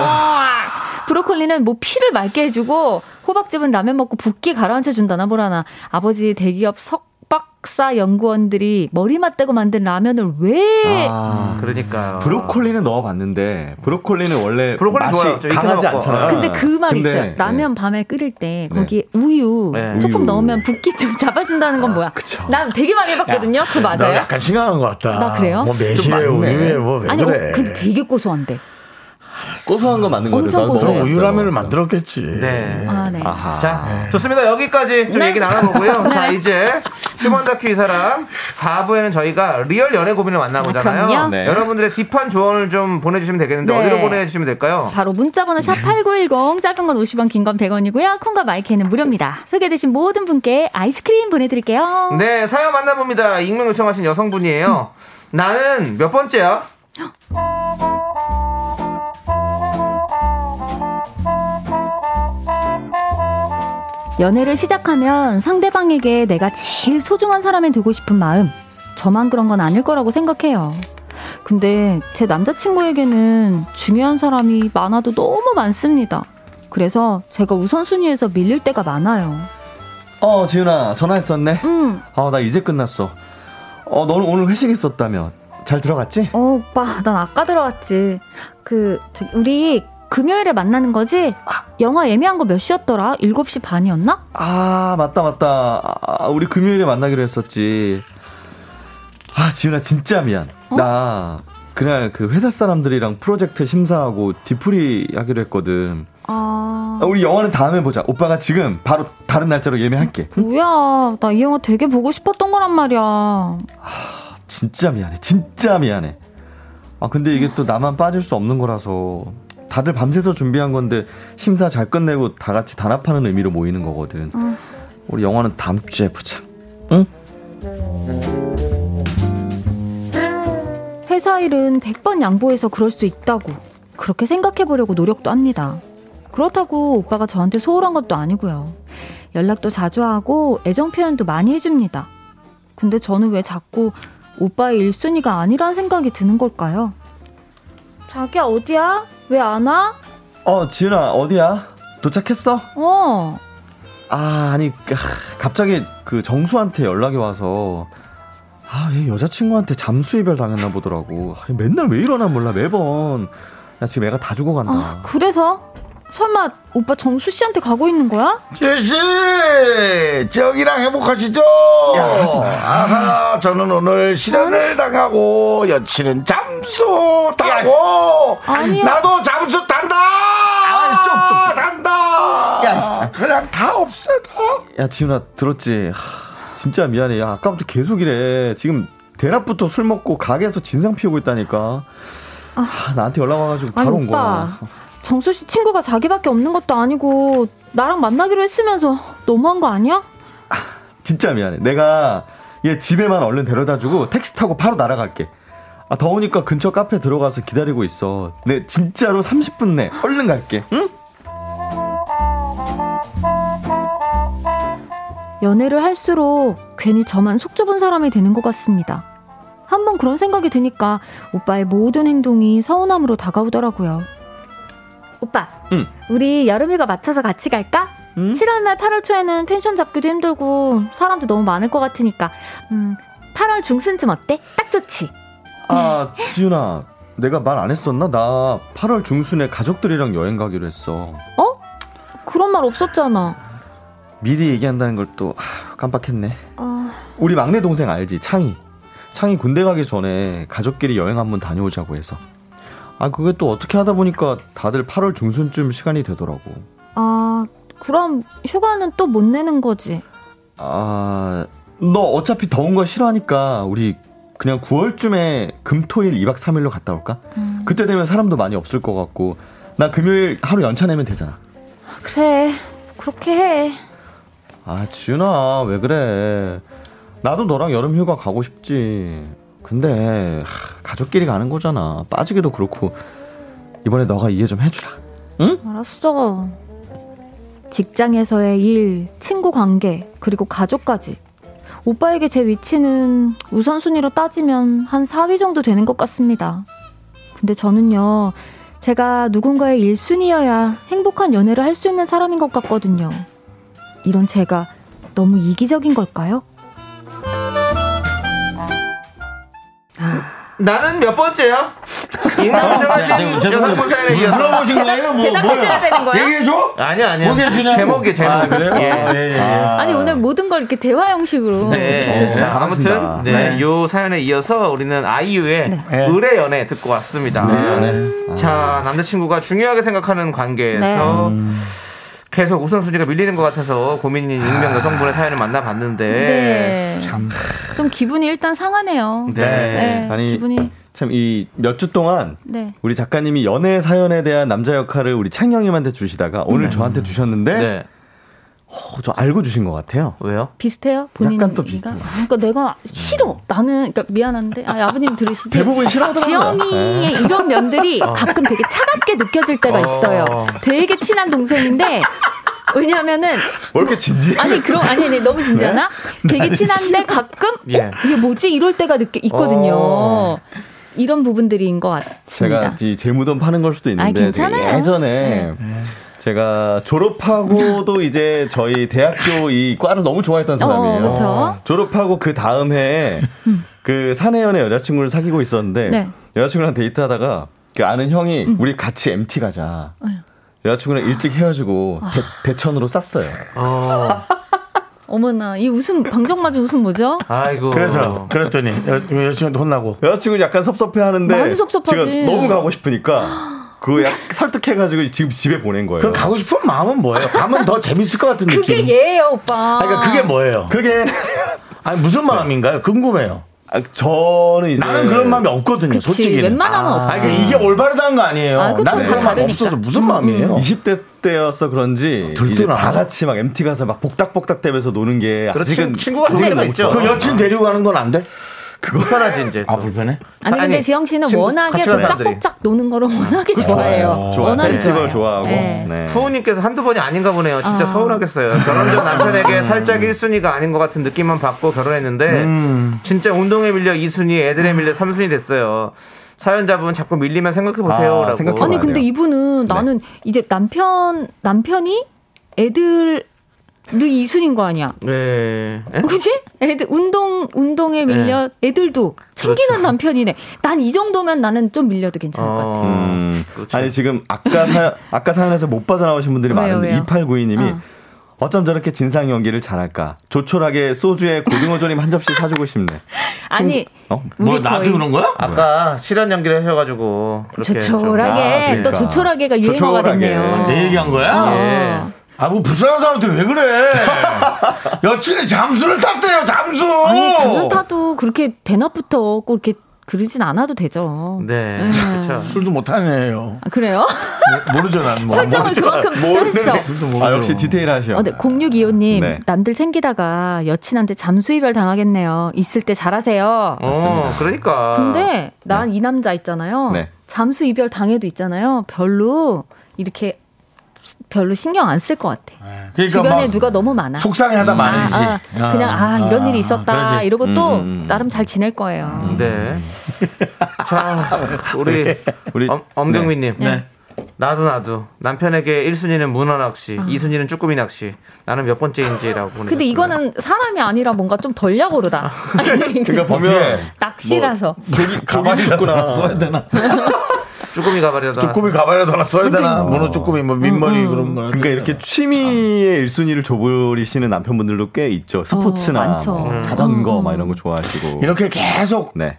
[SPEAKER 6] 브로콜리는 뭐 피를 맑게 해주고 호박즙은 라면 먹고 붓기 가라앉혀 준다나 뭐라나. 아버지 대기업 석 박사 연구원들이 머리 맞대고 만든 라면을 왜
[SPEAKER 5] 아,
[SPEAKER 2] 그러니까요.
[SPEAKER 5] 브로콜리는 넣어봤는데 브로콜리는 원래
[SPEAKER 2] 브로콜리
[SPEAKER 5] 맛이
[SPEAKER 2] 좋아요.
[SPEAKER 5] 강하지. 않잖아요.
[SPEAKER 6] 근데 그 말 있어요.
[SPEAKER 5] 네.
[SPEAKER 6] 라면 밤에 끓일 때
[SPEAKER 5] 네.
[SPEAKER 6] 거기에 우유
[SPEAKER 2] 네.
[SPEAKER 6] 조금
[SPEAKER 5] 우유.
[SPEAKER 6] 넣으면 붓기 좀 잡아준다는 건 뭐야?
[SPEAKER 5] 그쵸.
[SPEAKER 6] 나 되게 많이 해봤거든요. 그거
[SPEAKER 1] 너
[SPEAKER 6] 맞아요?
[SPEAKER 1] 약간 심각한 것 같다.
[SPEAKER 6] 나 그래요?
[SPEAKER 1] 뭐 매실에. 우유에 뭐왜
[SPEAKER 6] 아니,
[SPEAKER 1] 그래.
[SPEAKER 6] 어, 근데 되게 고소한데.
[SPEAKER 5] 고소한 거 맞는 거죠. 먹어봤어요.
[SPEAKER 1] 우유라면을 만들었겠지.
[SPEAKER 2] 네.
[SPEAKER 6] 아, 네.
[SPEAKER 5] 아하.
[SPEAKER 2] 자, 좋습니다. 여기까지 좀
[SPEAKER 6] 네.
[SPEAKER 2] 얘기 나눠보고요.
[SPEAKER 6] 네.
[SPEAKER 2] 자, 이제 휴먼 다큐 이 사람 4부에는 저희가 리얼 연애 고민을 만나보잖아요.
[SPEAKER 6] 아.
[SPEAKER 5] 네.
[SPEAKER 2] 여러분들의 deep한 조언을 좀 보내주시면 되겠는데
[SPEAKER 6] 네.
[SPEAKER 2] 어디로 보내주시면 될까요?
[SPEAKER 6] 바로 문자번호 샵8910 짧은 건 50원 긴 건 100원이고요. 콩과 마이K는 무료입니다. 소개되신 모든 분께 아이스크림 보내드릴게요.
[SPEAKER 2] 네, 사연 만나봅니다. 익명 요청하신 여성분이에요. 나는 몇 번째야?
[SPEAKER 6] 연애를 시작하면 상대방에게 내가 제일 소중한 사람이 되고 싶은 마음 저만 그런 건 아닐 거라고 생각해요. 근데 제 남자친구에게는 중요한 사람이 많아도 너무 많습니다. 그래서 제가 우선순위에서 밀릴 때가 많아요.
[SPEAKER 5] 어, 지윤아, 전화했었네.
[SPEAKER 6] 음,
[SPEAKER 5] 어, 나 이제 끝났어. 어, 너는 오늘 회식 있었다며. 잘 들어갔지?
[SPEAKER 6] 어, 오빠, 난 아까 들어왔지. 그, 우리 금요일에 만나는 거지? 영화 예매한 거 몇 시였더라? 7시 반이었나?
[SPEAKER 5] 아, 맞다, 맞다. 아, 우리 금요일에 만나기로 했었지. 아, 지윤아, 진짜 미안. 나, 그날 그 회사 사람들이랑 프로젝트 심사하고 뒤풀이 하기로 했거든.
[SPEAKER 6] 아,
[SPEAKER 5] 아, 우리 영화는 다음에 보자. 오빠가 지금 바로 다른 날짜로 예매할게. 응?
[SPEAKER 6] 뭐야. 나 이 영화 되게 보고 싶었던 거란 말이야.
[SPEAKER 5] 진짜 미안해. 진짜 미안해. 아, 근데 이게 또 나만 빠질 수 없는 거라서 다들 밤새서 준비한 건데 심사 잘 끝내고 다 같이 단합하는 의미로 모이는 거거든. 우리 영화는 다음 주에 보자. 응?
[SPEAKER 6] 회사 일은 100번 양보해서 그럴 수 있다고 그렇게 생각해 보려고 노력도 합니다. 그렇다고 오빠가 저한테 소홀한 것도 아니고요. 연락도 자주 하고 애정 표현도 많이 해줍니다. 근데 저는 왜 자꾸 오빠의 1순위가 아니란 생각이 드는 걸까요? 자기야 어디야? 왜 안 와?
[SPEAKER 5] 어, 지은아, 어디야? 도착했어?
[SPEAKER 6] 어.
[SPEAKER 5] 아, 아니, 아, 갑자기 그 정수한테 연락이 와서, 아, 얘 여자친구한테 잠수 이별 당했나 보더라고. 아, 맨날 왜 이러나 몰라, 매번. 나 지금 애가 다 죽어간다.
[SPEAKER 6] 아, 그래서 설마 오빠 정수 씨한테 가고 있는 거야?
[SPEAKER 1] 제시 저기랑 행복하시죠? 아하 저는 오늘 실현을 당하고 여친은 잠수 타고
[SPEAKER 6] 아니야.
[SPEAKER 1] 나도 잠수 탄다
[SPEAKER 5] 좀, 좀.
[SPEAKER 1] 탄다
[SPEAKER 5] 야,
[SPEAKER 1] 그냥 다 없애자
[SPEAKER 5] 야, 지훈아, 들었지? 하, 진짜 미안해. 야, 아까부터 계속 이래. 지금 대낮부터 술 먹고 가게에서 진상 피우고 있다니까. 하, 나한테 연락 와가지고
[SPEAKER 6] 아니
[SPEAKER 5] 바로 온
[SPEAKER 6] 오빠
[SPEAKER 5] 거야.
[SPEAKER 6] 정수 씨 친구가 자기밖에 없는 것도 아니고 나랑 만나기로 했으면서 너무한 거 아니야?
[SPEAKER 5] 진짜 미안해. 내가 얘 집에만 얼른 데려다 주고 택시 타고 바로 날아갈게. 아, 더우니까 근처 카페 들어가서 기다리고 있어. 내 진짜로 30분 내 얼른 갈게. 응?
[SPEAKER 6] 연애를 할수록 괜히 저만 속 좁은 사람이 되는 것 같습니다. 한번 그런 생각이 드니까 오빠의 모든 행동이 서운함으로 다가오더라고요. 오빠,
[SPEAKER 5] 응.
[SPEAKER 6] 우리 여름휴가 맞춰서 같이 갈까?
[SPEAKER 5] 응?
[SPEAKER 6] 7월 말 8월 초에는 펜션 잡기도 힘들고 사람도 너무 많을 것 같으니까 음, 8월 중순쯤 어때? 딱 좋지.
[SPEAKER 5] 아, 지윤아. 내가 말 안 했었나? 나 8월 중순에 가족들이랑 여행 가기로 했어.
[SPEAKER 6] 어? 그런 말 없었잖아.
[SPEAKER 5] 미리 얘기한다는 걸 또 깜빡했네.
[SPEAKER 6] 아,
[SPEAKER 5] 우리 막내 동생 알지? 창희. 창희 군대 가기 전에 가족끼리 여행 한번 다녀오자고 해서. 아, 그게 또 어떻게 하다 보니까 다들 8월 중순쯤 시간이 되더라고.
[SPEAKER 6] 아, 그럼 휴가는 또 못 내는 거지.
[SPEAKER 5] 아, 너 어차피 더운 거 싫어하니까 우리 그냥 9월쯤에 금토일 2박 3일로 갔다 올까?
[SPEAKER 6] 음.
[SPEAKER 5] 그때 되면 사람도 많이 없을 것 같고 나 금요일 하루 연차 내면 되잖아.
[SPEAKER 6] 그래, 그렇게 해.
[SPEAKER 5] 아, 지윤아, 왜 그래? 나도 너랑 여름 휴가 가고 싶지. 근데 하, 가족끼리 가는 거잖아. 빠지기도 그렇고 이번에 너가 이해 좀 해주라. 응?
[SPEAKER 6] 알았어. 직장에서의 일, 친구 관계, 그리고 가족까지. 오빠에게 제 위치는 우선순위로 따지면 한 4위 정도 되는 것 같습니다. 근데 저는요, 제가 누군가의 1순위여야 행복한 연애를 할 수 있는 사람인 것 같거든요. 이런 제가 너무 이기적인 걸까요?
[SPEAKER 2] 나는 몇 번째야? 임남정 하신 여성분 사연에 이어서
[SPEAKER 1] 물어보신 거예요? 뭐,
[SPEAKER 6] 대답해줘야 되는 거야?
[SPEAKER 1] 얘기해줘?
[SPEAKER 2] 아니야 아니야
[SPEAKER 1] 뭐게 주냐고?
[SPEAKER 2] 제목이 제목
[SPEAKER 1] 아, 그래요?
[SPEAKER 2] 예.
[SPEAKER 1] 아, 예, 예, 예.
[SPEAKER 6] 아 니, 오늘 모든 걸 이렇게 대화 형식으로.
[SPEAKER 2] 네.
[SPEAKER 5] 어,
[SPEAKER 2] 자, 아무튼. 네,
[SPEAKER 1] 네.
[SPEAKER 2] 요 사연에 이어서 우리는 아이유의
[SPEAKER 6] 네.
[SPEAKER 2] 의뢰 연애 듣고 왔습니다.
[SPEAKER 1] 네.
[SPEAKER 2] 자, 남자친구가 중요하게 생각하는 관계에서 계속 우선순위가 밀리는 것 같아서 고민인 익명 여성분의 사연을 만나봤는데
[SPEAKER 6] 네.
[SPEAKER 1] 참.
[SPEAKER 6] 좀 기분이 일단 상하네요.
[SPEAKER 2] 네.
[SPEAKER 6] 네,
[SPEAKER 5] 아니,
[SPEAKER 6] 기분이
[SPEAKER 5] 참 이 몇 주 동안
[SPEAKER 6] 네.
[SPEAKER 5] 우리 작가님이 연애 사연에 대한 남자 역할을 우리 창영님한테 주시다가 오늘 저한테 주셨는데
[SPEAKER 2] 네.
[SPEAKER 5] 어, 저 알고 주신 것 같아요.
[SPEAKER 2] 왜요?
[SPEAKER 6] 비슷해요? 본인
[SPEAKER 5] 약간 또? 비슷해요.
[SPEAKER 6] 그러니까 내가 싫어. 나는 그러니까 미안한데 아, 아버님 들으시지?
[SPEAKER 5] 대부분 싫어하더라고요. 네.
[SPEAKER 6] 지영이의 이런 면들이 가끔 되게 차갑게 느껴질 때가 있어요. 되게 친한 동생인데 왜냐하면은
[SPEAKER 5] 왜 이렇게 진지해?
[SPEAKER 6] 아니 그럼 아니 아니 너무 진지하나? 되게 친한데 가끔
[SPEAKER 2] 예.
[SPEAKER 6] 어, 이게 뭐지 이럴 때가 느껴 있거든요.
[SPEAKER 5] 어.
[SPEAKER 6] 이런 부분들인 것 같습니다.
[SPEAKER 5] 제가 이 재무돈 파는 걸 수도
[SPEAKER 6] 아,
[SPEAKER 5] 있는데
[SPEAKER 6] 괜찮아요.
[SPEAKER 5] 제가 예전에 제가 졸업하고도 이제 저희 대학교 이 과를 너무 좋아했던 사람이에요.
[SPEAKER 6] 어, 그쵸.
[SPEAKER 5] 졸업하고 그 다음 해에 그 사내연의 여자친구를 사귀고 있었는데
[SPEAKER 6] 네.
[SPEAKER 5] 여자친구랑 데이트하다가 그 아는 형이 우리 같이 MT 가자. 여자친구랑 일찍 헤어지고 대, 대천으로 쌌어요.
[SPEAKER 2] 어.
[SPEAKER 6] 어머나 이 웃음 방정 맞은 웃음 뭐죠?
[SPEAKER 2] 아이고.
[SPEAKER 1] 그래서 그랬더니 여- 여자친구한테 혼나고
[SPEAKER 5] 여자친구는 약간 섭섭해하는데
[SPEAKER 6] 많이 섭섭하지.
[SPEAKER 5] 제가 너무 가고 싶으니까 그거 약 설득해가지고 지금 집에 보낸 거예요.
[SPEAKER 1] 그 가고 싶은 마음은 뭐예요? 가면 더 재밌을 것 같은
[SPEAKER 6] 그게
[SPEAKER 1] 느낌.
[SPEAKER 6] 얘예요 오빠.
[SPEAKER 1] 아니, 그러니까 그게 뭐예요?
[SPEAKER 5] 그게
[SPEAKER 1] 아니 무슨 마음인가요? 궁금해요.
[SPEAKER 5] 아, 저는 이제
[SPEAKER 1] 나는 그런 마음이 없거든요.
[SPEAKER 6] 그치,
[SPEAKER 1] 솔직히.
[SPEAKER 6] 웬만하면.
[SPEAKER 1] 아니, 이게 올바르다는 거 아니에요.
[SPEAKER 6] 아, 그쵸,
[SPEAKER 1] 나는 그런 마음. 없어서 무슨
[SPEAKER 6] 음,
[SPEAKER 1] 마음이에요?
[SPEAKER 5] 20대 때여서 그런지
[SPEAKER 1] 들뜨나?
[SPEAKER 5] 이제 다 같이 막 MT 가서 막 복닥복닥 대면서 노는 게
[SPEAKER 2] 그렇지.
[SPEAKER 5] 아직은
[SPEAKER 2] 친구가
[SPEAKER 5] 그게 너무
[SPEAKER 2] 있죠.
[SPEAKER 1] 그 여친 데리고 가는 건 안 돼?
[SPEAKER 2] 불편하지 이제.
[SPEAKER 1] 아, 불편해?
[SPEAKER 6] 아니 근데
[SPEAKER 2] 아니,
[SPEAKER 6] 지영 씨는
[SPEAKER 2] 친구
[SPEAKER 6] 워낙에. 짝복짝 노는 거를 워낙에 좋아해요.
[SPEAKER 5] 좋아요.
[SPEAKER 6] 워낙에
[SPEAKER 5] 페스티벌. 좋아하고.
[SPEAKER 6] 네.
[SPEAKER 5] 네.
[SPEAKER 2] 푸우님께서 한두 번이 아닌가 보네요. 진짜
[SPEAKER 6] 아.
[SPEAKER 2] 서운하겠어요. 결혼 전 남편에게 살짝 1순위가 아닌 것 같은 느낌만 받고 결혼했는데 진짜 운동에 밀려 2순위, 애들에 밀려 3순위 됐어요. 사연자분 자꾸 밀리면 생각해 보세요.
[SPEAKER 5] 아,
[SPEAKER 2] 라고.
[SPEAKER 5] 생각해
[SPEAKER 6] 아니
[SPEAKER 5] 봐야
[SPEAKER 6] 근데
[SPEAKER 5] 돼요.
[SPEAKER 6] 이분은
[SPEAKER 5] 네.
[SPEAKER 6] 나는 이제 남편 남편이 애들 을 이순인 거 아니야?
[SPEAKER 2] 네. 에?
[SPEAKER 6] 그지? 애들 운동 운동에 밀려 애들도 챙기는
[SPEAKER 2] 네. 그렇죠.
[SPEAKER 6] 남편이네. 난 이 정도면 나는 좀 밀려도 괜찮을 것 같아.
[SPEAKER 5] 음,
[SPEAKER 2] 그렇죠.
[SPEAKER 5] 아니 지금 아까 사, 아까 사연에서 못 빠져나오신 분들이
[SPEAKER 6] 왜요,
[SPEAKER 5] 많은데
[SPEAKER 6] 왜요?
[SPEAKER 5] 2892님이
[SPEAKER 6] 어.
[SPEAKER 5] 어쩜 저렇게 진상 연기를 잘할까? 조촐하게 소주에 고등어 조림 한 접시 사주고 싶네.
[SPEAKER 6] 아니
[SPEAKER 5] 어?
[SPEAKER 1] 뭐, 나한테
[SPEAKER 6] 거의
[SPEAKER 1] 그런 거야?
[SPEAKER 2] 아까 실현 연기를 하셔가지고
[SPEAKER 6] 조촐하게
[SPEAKER 5] 아, 그러니까.
[SPEAKER 6] 또 조촐하게가 유행어가
[SPEAKER 5] 조촐하게.
[SPEAKER 6] 됐네요.
[SPEAKER 1] 내 얘기한 거야?
[SPEAKER 6] 어.
[SPEAKER 1] 아, 뭐 불쌍한 사람한테 왜 그래? 여친이 잠수를 탔대요, 잠수!
[SPEAKER 6] 아니 잠수 타도 그렇게 대낮부터 꼭 이렇게 그러진 않아도 되죠.
[SPEAKER 2] 네.
[SPEAKER 6] 음.
[SPEAKER 2] 그렇죠.
[SPEAKER 1] 술도 못하네요.
[SPEAKER 6] 아, 그래요?
[SPEAKER 1] 모르죠, 난 뭐.
[SPEAKER 6] 설정을 그만큼 또 했어.
[SPEAKER 1] 모르죠.
[SPEAKER 5] 아 역시 디테일하셔.
[SPEAKER 6] 어, 네, 0625님,
[SPEAKER 5] 네.
[SPEAKER 6] 남들 챙기다가 여친한테 잠수 이별 당하겠네요. 있을 때 잘하세요.
[SPEAKER 2] 어, 그러니까.
[SPEAKER 6] 근데 난 이 남자 있잖아요.
[SPEAKER 5] 네.
[SPEAKER 6] 잠수 이별 당해도 있잖아요. 별로 이렇게 별로 신경 안 쓸 것 같아.
[SPEAKER 1] 그러니까
[SPEAKER 6] 주변에
[SPEAKER 1] 막
[SPEAKER 6] 누가 너무 많아.
[SPEAKER 1] 속상해하다 말이지.
[SPEAKER 6] 아, 아, 그냥 아 이런 일이 있었다
[SPEAKER 1] 그러지.
[SPEAKER 6] 이러고 또
[SPEAKER 5] 음, 음, 음.
[SPEAKER 6] 나름 잘 지낼 거예요.
[SPEAKER 2] 네. 자, 우리
[SPEAKER 5] 우리
[SPEAKER 2] 엄, 엄경민님.
[SPEAKER 6] 네.
[SPEAKER 2] 나도 나도 남편에게 1순위는 문어 낚시,
[SPEAKER 6] 아.
[SPEAKER 2] 2순위는 쭈꾸미 낚시. 나는 몇 번째인지라고 보내셨습니다.
[SPEAKER 6] 근데 이거는 사람이 아니라 뭔가 좀 덜려고르다.
[SPEAKER 5] 그러니까 보면
[SPEAKER 6] 낚시라서.
[SPEAKER 1] 가발이라도 하나 써야 되나?
[SPEAKER 2] 쭈꾸미 가발이라도
[SPEAKER 1] 쭈꾸미 가발이라도 하나 써야 되나? 문어 쭈꾸미, 뭐 민머리 그런 거.
[SPEAKER 5] 그러니까 이렇게 취미의 1순위를 줘버리시는 남편분들도 꽤 있죠. 스포츠나
[SPEAKER 6] 어, 많죠.
[SPEAKER 5] 뭐
[SPEAKER 6] 음.
[SPEAKER 5] 자전거 막 이런 거 좋아하시고.
[SPEAKER 1] 이렇게 계속
[SPEAKER 5] 네.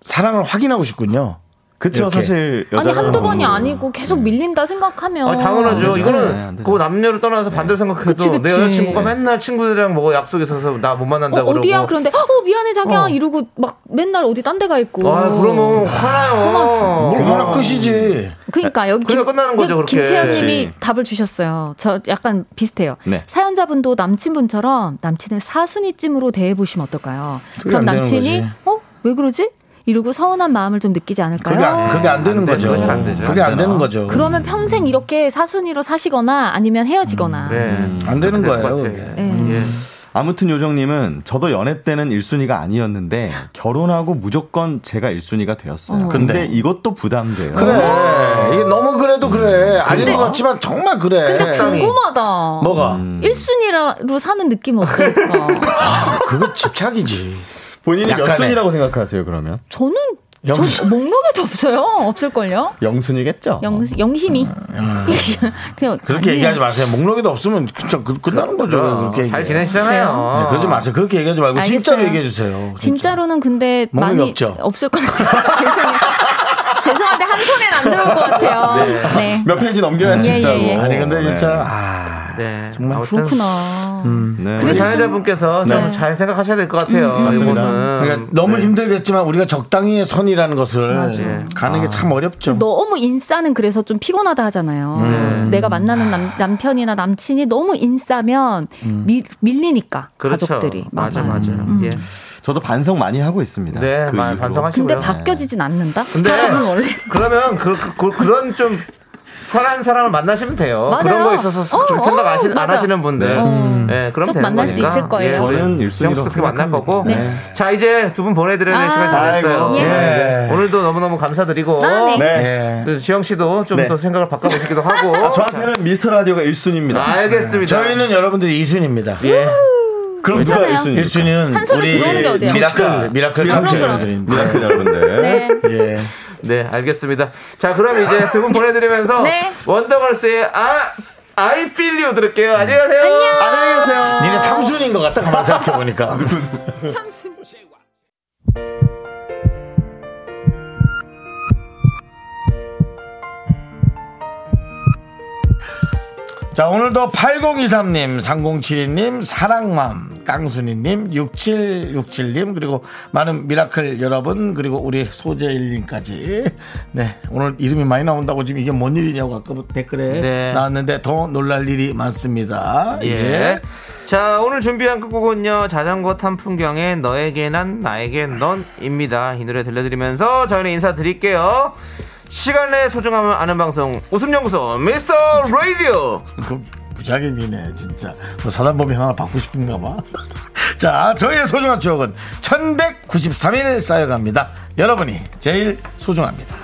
[SPEAKER 1] 사랑을 확인하고 싶군요.
[SPEAKER 5] 그쵸
[SPEAKER 1] 이렇게.
[SPEAKER 5] 사실
[SPEAKER 6] 아니 한두 번이 아니고 계속 밀린다 생각하면
[SPEAKER 2] 아니, 당연하죠.
[SPEAKER 5] 안 되죠. 네,
[SPEAKER 2] 이거는
[SPEAKER 5] 안 되죠.
[SPEAKER 2] 그 남녀를 떠나서 반대로 생각해도
[SPEAKER 6] 그치, 그치.
[SPEAKER 2] 내 여자친구가 맨날 친구들이랑 뭐 약속 있어서 나못
[SPEAKER 6] 어,
[SPEAKER 2] 만난다 그러고.
[SPEAKER 6] 어디야? 그런데 어 미안해 자기야
[SPEAKER 2] 어.
[SPEAKER 6] 이러고 막 맨날 어디 딴 데 가 있고.
[SPEAKER 2] 아, 그러면 화나요.
[SPEAKER 1] 뭘 하나 끝이지.
[SPEAKER 6] 그러니까 여기
[SPEAKER 2] 그냥 끝나는 거죠, 그렇게.
[SPEAKER 6] 김채연님이. 답을 주셨어요. 저 약간 비슷해요.
[SPEAKER 5] 네.
[SPEAKER 6] 사연자분도 남친분처럼 남친을 사순위쯤으로 대해 보시면 어떨까요?
[SPEAKER 1] 그게
[SPEAKER 6] 그럼 남친이
[SPEAKER 1] 거지.
[SPEAKER 6] 어 왜 그러지? 이러고 서운한 마음을 좀 느끼지 않을까요?
[SPEAKER 1] 그게, 안- 그게 안 되는
[SPEAKER 2] 안 돼,
[SPEAKER 1] 거죠.
[SPEAKER 2] 잘안 되죠.
[SPEAKER 1] 그게 안
[SPEAKER 2] 안
[SPEAKER 1] 되는
[SPEAKER 2] 되나?
[SPEAKER 1] 거죠.
[SPEAKER 6] 그러면 평생 이렇게 사순위로 사시거나 아니면 헤어지거나.
[SPEAKER 2] 네.
[SPEAKER 1] 안 되는 거예요.
[SPEAKER 2] 같아.
[SPEAKER 1] 그게.
[SPEAKER 6] 예.
[SPEAKER 2] 예.
[SPEAKER 5] 아무튼 요정님은 저도 연애 때는 1순위가 아니었는데 결혼하고 무조건 제가 1순위가 되었어요.
[SPEAKER 6] 어.
[SPEAKER 5] 근데? 이것도 부담돼요.
[SPEAKER 1] 그래. 이게 너무 그래도 그래. 아닌 것 같지만 정말 그래.
[SPEAKER 6] 근데 궁금하다.
[SPEAKER 1] 뭐가?
[SPEAKER 5] 음.
[SPEAKER 6] 1순위로 사는 느낌은 어떨까?
[SPEAKER 1] 그거 집착이지.
[SPEAKER 5] 본인이 몇
[SPEAKER 1] 약간의-
[SPEAKER 5] 순위라고 생각하세요 그러면?
[SPEAKER 6] 저는
[SPEAKER 1] 영수.
[SPEAKER 6] 저 목록에도 없어요. 없을걸요?
[SPEAKER 5] 영순위겠죠?
[SPEAKER 6] 영, 영심이. 그냥
[SPEAKER 1] 그렇게
[SPEAKER 6] 아니,
[SPEAKER 1] 얘기하지 마세요. 목록에도 없으면 진짜 그- 끝나는 거죠. 그렇게
[SPEAKER 2] 잘
[SPEAKER 1] 얘기해요.
[SPEAKER 2] 지내시잖아요.
[SPEAKER 1] 네, 그러지 마세요. 그렇게 얘기하지 말고
[SPEAKER 6] 알겠어요.
[SPEAKER 1] 진짜로 얘기해 주세요.
[SPEAKER 6] 진짜 로는 근데
[SPEAKER 1] 목록이
[SPEAKER 6] 많이
[SPEAKER 1] 없죠?
[SPEAKER 6] 없을 것 같아요. 죄송해요. 죄송한데 한 손엔 안 들어올 것 같아요. 네.
[SPEAKER 5] 몇 페이지 넘겨야
[SPEAKER 6] 예,
[SPEAKER 5] 진짜로.
[SPEAKER 6] 예, 예.
[SPEAKER 1] 아니 근데 진짜 아
[SPEAKER 2] 네.
[SPEAKER 1] 정말
[SPEAKER 2] 아무튼
[SPEAKER 6] 그렇구나.
[SPEAKER 5] 네.
[SPEAKER 2] 우리
[SPEAKER 6] 그래서
[SPEAKER 2] 사연자분께서
[SPEAKER 5] 네.
[SPEAKER 2] 좀잘 생각하셔야 될 것 같아요.
[SPEAKER 5] 맞습니다.
[SPEAKER 2] 이거는.
[SPEAKER 1] 그러니까 너무
[SPEAKER 2] 네.
[SPEAKER 1] 힘들겠지만 우리가 적당히의 선이라는 것을
[SPEAKER 2] 맞아요.
[SPEAKER 1] 가는 게참 어렵죠.
[SPEAKER 6] 너무 인싸는 그래서 좀 피곤하다 하잖아요.
[SPEAKER 1] 음.
[SPEAKER 6] 내가 만나는 남, 남편이나 남친이 너무 인싸면 미, 밀리니까
[SPEAKER 2] 그렇죠.
[SPEAKER 6] 가족들이.
[SPEAKER 2] 맞아,
[SPEAKER 6] 맞아요.
[SPEAKER 2] 맞아.
[SPEAKER 6] 음.
[SPEAKER 2] 예.
[SPEAKER 5] 저도 반성 많이 하고 있습니다.
[SPEAKER 2] 네,
[SPEAKER 5] 그
[SPEAKER 2] 많이. 반성하시고요.
[SPEAKER 6] 근데 바뀌어지진 않는다.
[SPEAKER 2] 근데 그러면 그, 그, 그런 좀 편한 사람을 만나시면 돼요.
[SPEAKER 6] 맞아요.
[SPEAKER 2] 그런 거 있어서
[SPEAKER 6] 어,
[SPEAKER 2] 좀 생각
[SPEAKER 6] 어,
[SPEAKER 2] 하시, 안. 하시는 분들.
[SPEAKER 6] 어.
[SPEAKER 2] 네, 그럼
[SPEAKER 6] 쭉
[SPEAKER 2] 되는
[SPEAKER 6] 만날 수
[SPEAKER 2] 거니까.
[SPEAKER 6] 있을 거예요.
[SPEAKER 5] 저희는 일순위로
[SPEAKER 2] 수영씨 그렇게 만날 거고.
[SPEAKER 6] 네.
[SPEAKER 2] 자, 이제 두 분 보내드려야 될
[SPEAKER 6] 아,
[SPEAKER 2] 시간이 다 됐어요.
[SPEAKER 6] 예.
[SPEAKER 2] 네. 오늘도 너무너무 감사드리고.
[SPEAKER 6] 아, 네.
[SPEAKER 5] 네.
[SPEAKER 1] 예.
[SPEAKER 2] 또 지영 씨도 좀
[SPEAKER 5] 네.
[SPEAKER 2] 더 생각을 바꿔보시기도 하고.
[SPEAKER 5] 아, 저한테는 미스터 라디오가 1순위입니다.
[SPEAKER 2] 알겠습니다.
[SPEAKER 1] 저희는 여러분들이 2순입니다.
[SPEAKER 2] 예.
[SPEAKER 5] 그럼 누가
[SPEAKER 6] 괜찮아요.
[SPEAKER 5] 1순위?
[SPEAKER 1] 1순위는
[SPEAKER 6] 한 손에
[SPEAKER 1] 우리
[SPEAKER 6] 들어오는 게 어디야?
[SPEAKER 1] 미라클 미라클 청취자
[SPEAKER 6] 그럼.
[SPEAKER 1] 여러분들입니다.
[SPEAKER 5] 미라클 여러분들.
[SPEAKER 6] 네.
[SPEAKER 1] 예.
[SPEAKER 2] 네, 알겠습니다. 자, 그럼 이제 두 분 보내드리면서
[SPEAKER 6] 네.
[SPEAKER 2] 원더걸스의 아, I feel you 들을게요. 안녕히 가세요.
[SPEAKER 5] 안녕히 계세요.
[SPEAKER 1] 니네 삼순인 것 같다 가만 생각해 보니까. 자, 오늘도 8023님, 3072님, 사랑맘, 깡순이님, 6767님, 그리고 많은 미라클 여러분, 그리고 우리 소재일님까지. 네, 오늘 이름이 많이 나온다고 지금 이게 뭔 일이냐고 아까부터 댓글에
[SPEAKER 2] 네.
[SPEAKER 1] 나왔는데 더 놀랄 일이 많습니다.
[SPEAKER 2] 예. 자, 오늘 준비한 끝곡은요. 자전거 탄 풍경에 너에게 난 나에게 넌입니다. 이 노래 들려드리면서 저희는 인사드릴게요. 시간 내 소중함을 아는 방송 웃음연구소 미스터 라디오.
[SPEAKER 1] 그 부작위 미네, 진짜. 뭐 사단법인 하나 받고 싶은가 봐. 자, 저희의 소중한 추억은 1193일 쌓여갑니다. 여러분이 제일 소중합니다.